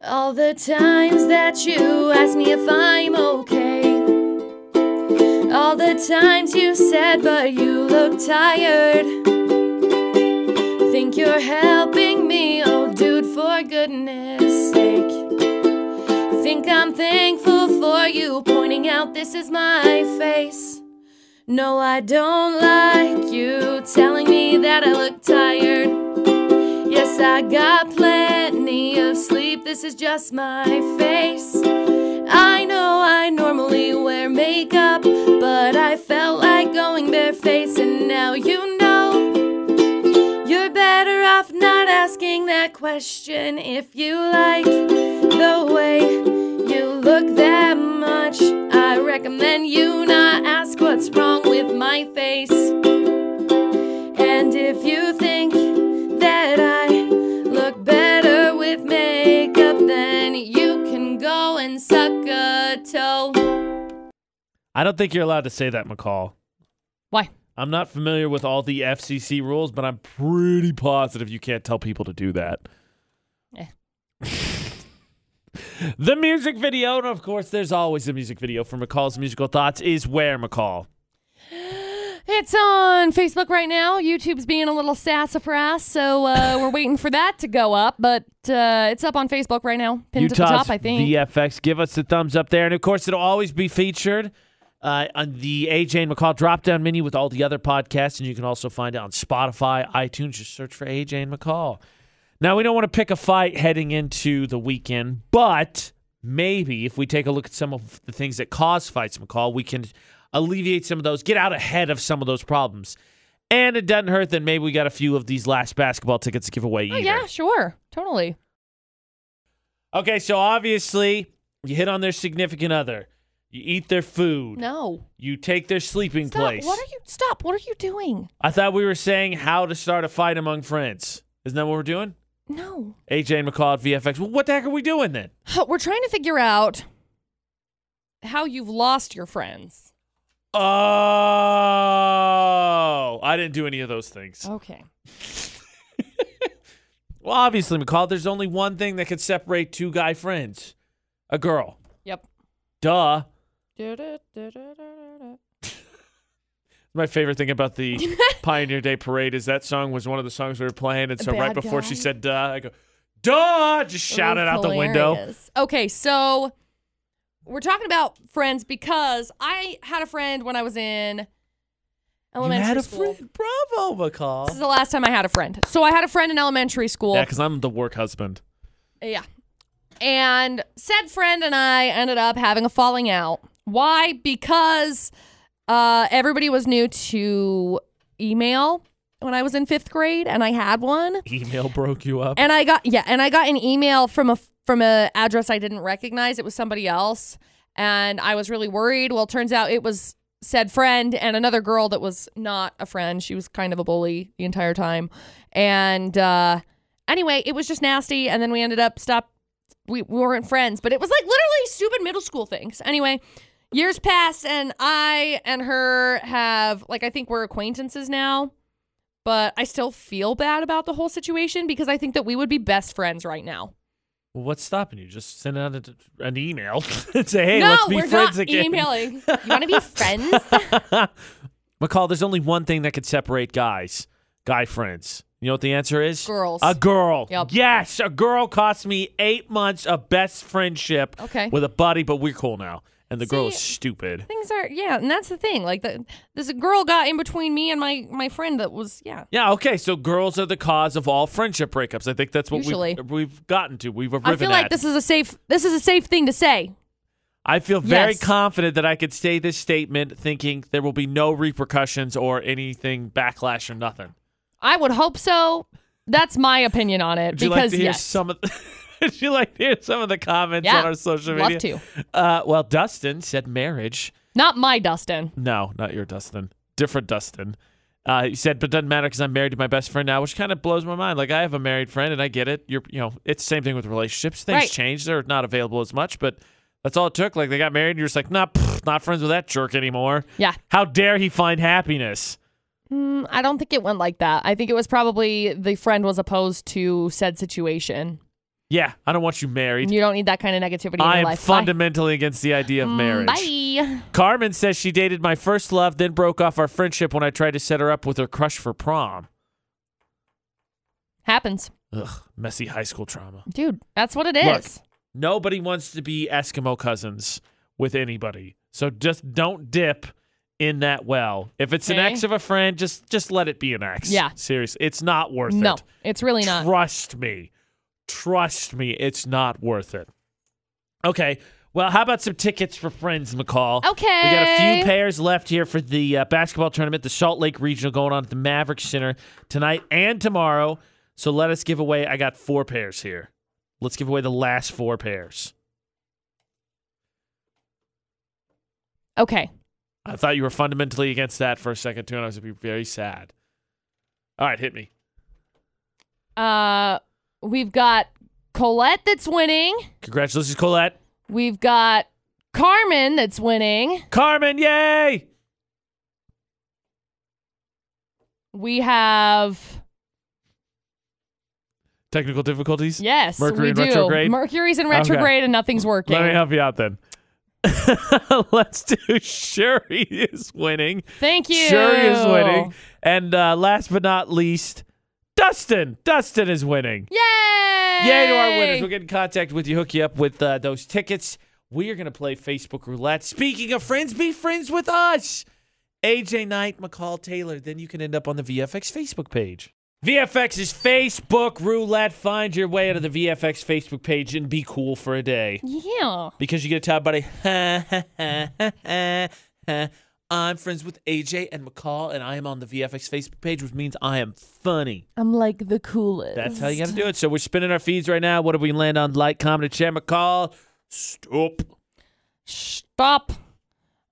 All the times that you ask me if I'm okay. All the times you said, but you look tired. Think you're helping me, oh dude, for goodness sake. Think I'm thankful for you pointing out this is my face. No, I don't like you telling me that I look tired. Yes, I got plenty of sleep. This is just my face. I know I normally wear makeup, but I felt like going barefaced, and now you know. You're better off not asking that question if you like the way you look that much. I recommend you not ask what's wrong with my face. I don't think you're allowed to say that, McCall. Why? I'm not familiar with all the FCC rules, but I'm pretty positive you can't tell people to do that. Eh. the music video, and of course, there's always a music video for McCall's Musical Thoughts, is where, McCall? It's on Facebook right now. YouTube's being a little sassafras, so uh, we're waiting for that to go up. But uh, it's up on Facebook right now, pinned to the Utah's top, I think. VFX. Give us a thumbs up there. And of course, it'll always be featured uh, on the AJ and McCall drop down menu with all the other podcasts. And you can also find it on Spotify, iTunes. Just search for AJ and McCall. Now, we don't want to pick a fight heading into the weekend, but maybe if we take a look at some of the things that cause fights, McCall, we can alleviate some of those, get out ahead of some of those problems. And it doesn't hurt that maybe we got a few of these last basketball tickets to give away either. oh, yeah, sure. Totally. Okay, so obviously you hit on their significant other. You eat their food. No. You take their sleeping Stop. place. What are you? Stop. What are you doing? I thought we were saying how to start a fight among friends. Isn't that what we're doing? No. AJ and McCall at VFX. Well, what the heck are we doing then? We're trying to figure out how you've lost your friends. Oh, I didn't do any of those things. Okay. Well, obviously, McCall, there's only one thing that could separate two guy friends a girl. Yep. Duh. My favorite thing about the Pioneer Day Parade is that song was one of the songs we were playing. And so right before she said duh, I go, duh, just shout it out the window. hilarious. Okay, so we're talking about friends because I had a friend when I was in elementary school. you had a school. friend. Bravo, McCall. This is the last time I had a friend. So I had a friend in elementary school. Yeah, because I'm the work husband. Yeah. And said friend and I ended up having a falling out. Why? Because uh, everybody was new to email when I was in fifth grade, and I had one. Email broke you up. And I got yeah, and I got an email from a from a address I didn't recognize. It was somebody else, and I was really worried. Well, it turns out it was said friend and another girl that was not a friend. She was kind of a bully the entire time. And uh anyway, it was just nasty and then we ended up stop we, we weren't friends, but it was like literally stupid middle school things. Anyway, years pass and I and her have like I think we're acquaintances now. But I still feel bad about the whole situation because I think that we would be best friends right now. well, what's stopping you? Just send out a, an email and say, hey, no, let's be we're friends not again. emailing. You want to be friends? McCall, there's only one thing that could separate guys, guy friends. You know what the answer is? Girls. A girl. Yep. Yes, a girl cost me eight months of best friendship Okay. with a buddy, but we're cool now. And the girl is stupid. Things are yeah, and that's the thing. Like the this girl got in between me and my my friend that was yeah. Yeah, okay. So girls are the cause of all friendship breakups. I think that's what Usually. we've, we've gotten to. We've arriven I feel like at. this is a safe this is a safe thing to say. I feel very Yes. confident that I could say this statement thinking there will be no repercussions or anything backlash or nothing. I would hope so. That's my opinion on it Would you because like to hear yes. some of Would you like to hear some of the comments Yeah, on our social media? love to. Uh, well, Dustin said marriage. Not my Dustin. No, not your Dustin. Different Dustin. Uh, he said, but doesn't matter because I'm married to my best friend now, which kind of blows my mind. Like I have a married friend, and I get it. You're, you know, it's the same thing with relationships. Things Right. change; they're not available as much, but that's all it took. Like they got married, and you're just like, nah, pff, not friends with that jerk anymore. Yeah. How dare he find happiness? Mm, I don't think it went like that. I think it was probably the friend was opposed to said situation. Yeah, I don't want you married. You don't need that kind of negativity in I your am life. Fundamentally against the idea of Mm, marriage. Bye. Carmen says she dated my first love, then broke off our friendship when I tried to set her up with her crush for prom. Happens. Ugh, messy high school trauma. Dude, that's what it is. Look. Nobody wants to be Eskimo cousins with anybody. So just don't dip in that well. If it's an Okay. ex of a friend, just just let it be an ex. Yeah. Seriously. It's not worth it. no, it. it's really not. Trust me. Trust me, it's not worth it. Okay. Well, how about some tickets for friends, McCall? Okay. We got a few pairs left here for the uh, basketball tournament, the Salt Lake Regional going on at the Maverik Center tonight and tomorrow. So let us give away. I got four pairs here. Let's give away the last four pairs. Okay. I thought you were fundamentally against that for a second too, and I was going to be very sad. All right, hit me. Uh, we've got Colette that's winning. Congratulations, Colette. We've got Carmen that's winning. Carmen, yay! We have Technical difficulties? yes, Mercury we in do. retrograde? Mercury's in retrograde and nothing's working. Let me help you out then. Let's do Shuri is winning. Thank you. Shuri is winning. And uh, last but not least, Dustin. Dustin is winning. Yay! Yay to our winners. We'll get in contact with you, hook you up with uh, those tickets. We are going to play Facebook Roulette. Speaking of friends, be friends with us. AJ Knight, McCall Taylor. Then you can end up on the VFX Facebook page. VFX's Facebook Roulette. Find your way to the VFX Facebook page and be cool for a day. Yeah. Because you get a top buddy. I'm friends with AJ and McCall, and I am on the VFX Facebook page, which means I am funny. I'm like the coolest. That's how you got to do it. So we're spinning our feeds right now. What do we land on? Like, comment, and share. McCall, stop. Stop.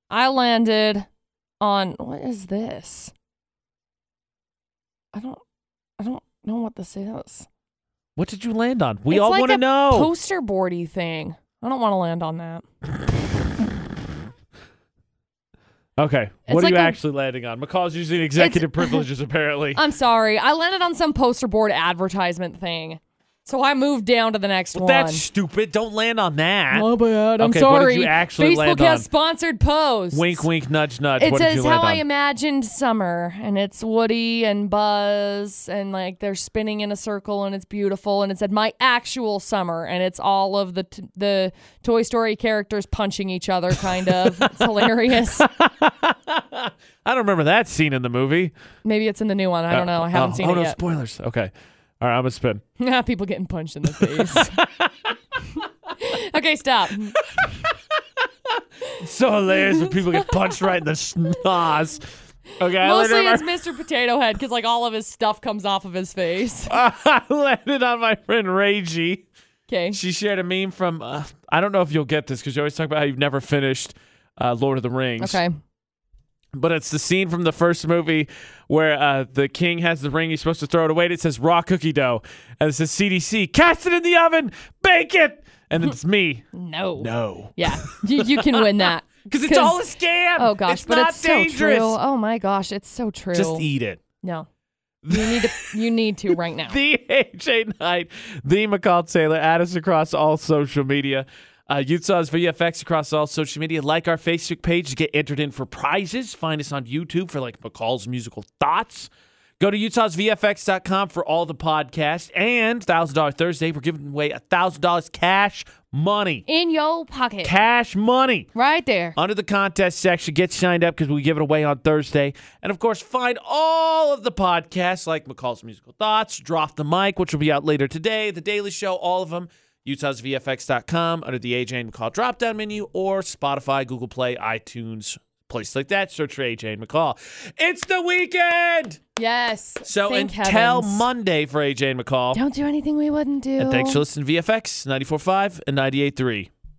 I landed on what is this? I don't I don't know what this is. What did you land on? We it's all like want to know. Poster boardy thing. I don't want to land on that. okay, It's what are you a- actually landing on? McCall's using executive privileges apparently. I'm sorry. I landed on some poster board advertisement thing. So I moved down to the next one. That's stupid. Don't land on that. Oh, bad. I'm Okay, what did sorry. you actually Facebook land has on? sponsored posts. Wink, wink, nudge, nudge. It what did says you land how I imagined summer, and it's Woody and Buzz, and like they're spinning in a circle, and it's beautiful. And it said my actual summer, and it's all of the t- the Toy Story characters punching each other, kind of. it's hilarious. I don't remember that scene in the movie. Maybe it's in the new one. I don't uh, know. I haven't oh, seen oh, it Oh no, yet. spoilers. Okay. All right, I'm to spin. Yeah, people getting punched in the face. okay, stop. so hilarious when people get punched right in the schnoz. Okay, I Mostly landed, it's Mr. Potato Head because like all of his stuff comes off of his face. on my, I landed on my friend Ragey. Okay. She shared a meme from, uh, I don't know if you'll get this because you always talk about how you've never finished uh, Lord of the Rings. Okay. But it's the scene from the first movie where uh, the king has the ring. He's supposed to throw it away. And it says raw cookie dough. And it says CDC, cast it in the oven, bake it. And it's me. No. No. Yeah. You, you can win that. Because it's all a scam. Oh gosh, it's but not it's dangerous. so true. Oh my gosh, it's so true. Just eat it. No. You need to you need to right now. The AJ Knight, the McCall Taylor. Add us across all social media. Uh, Utah's VFX across all social media. Like our Facebook page to get entered in for prizes. Find us on YouTube for like McCall's musical thoughts. Go to utahsvfx.com for all the podcasts. And $1,000 Thursday, we're giving away $1,000 cash money. In your pocket. Cash money. right there. Under the contest section, get signed up because we give it away on Thursday. And of course, find all of the podcasts like McCall's Musical Thoughts, Drop the Mic, which will be out later today, The Daily Show, all of them. UtahsVFX.com under the AJ McCall drop down menu or Spotify, Google Play, iTunes, places like that. Search for AJ McCall. It's the weekend! Yes. So Thank until heavens. Monday for AJ McCall. Don't do anything we wouldn't do. And thanks for listening to VFX 94.5 and 98.3.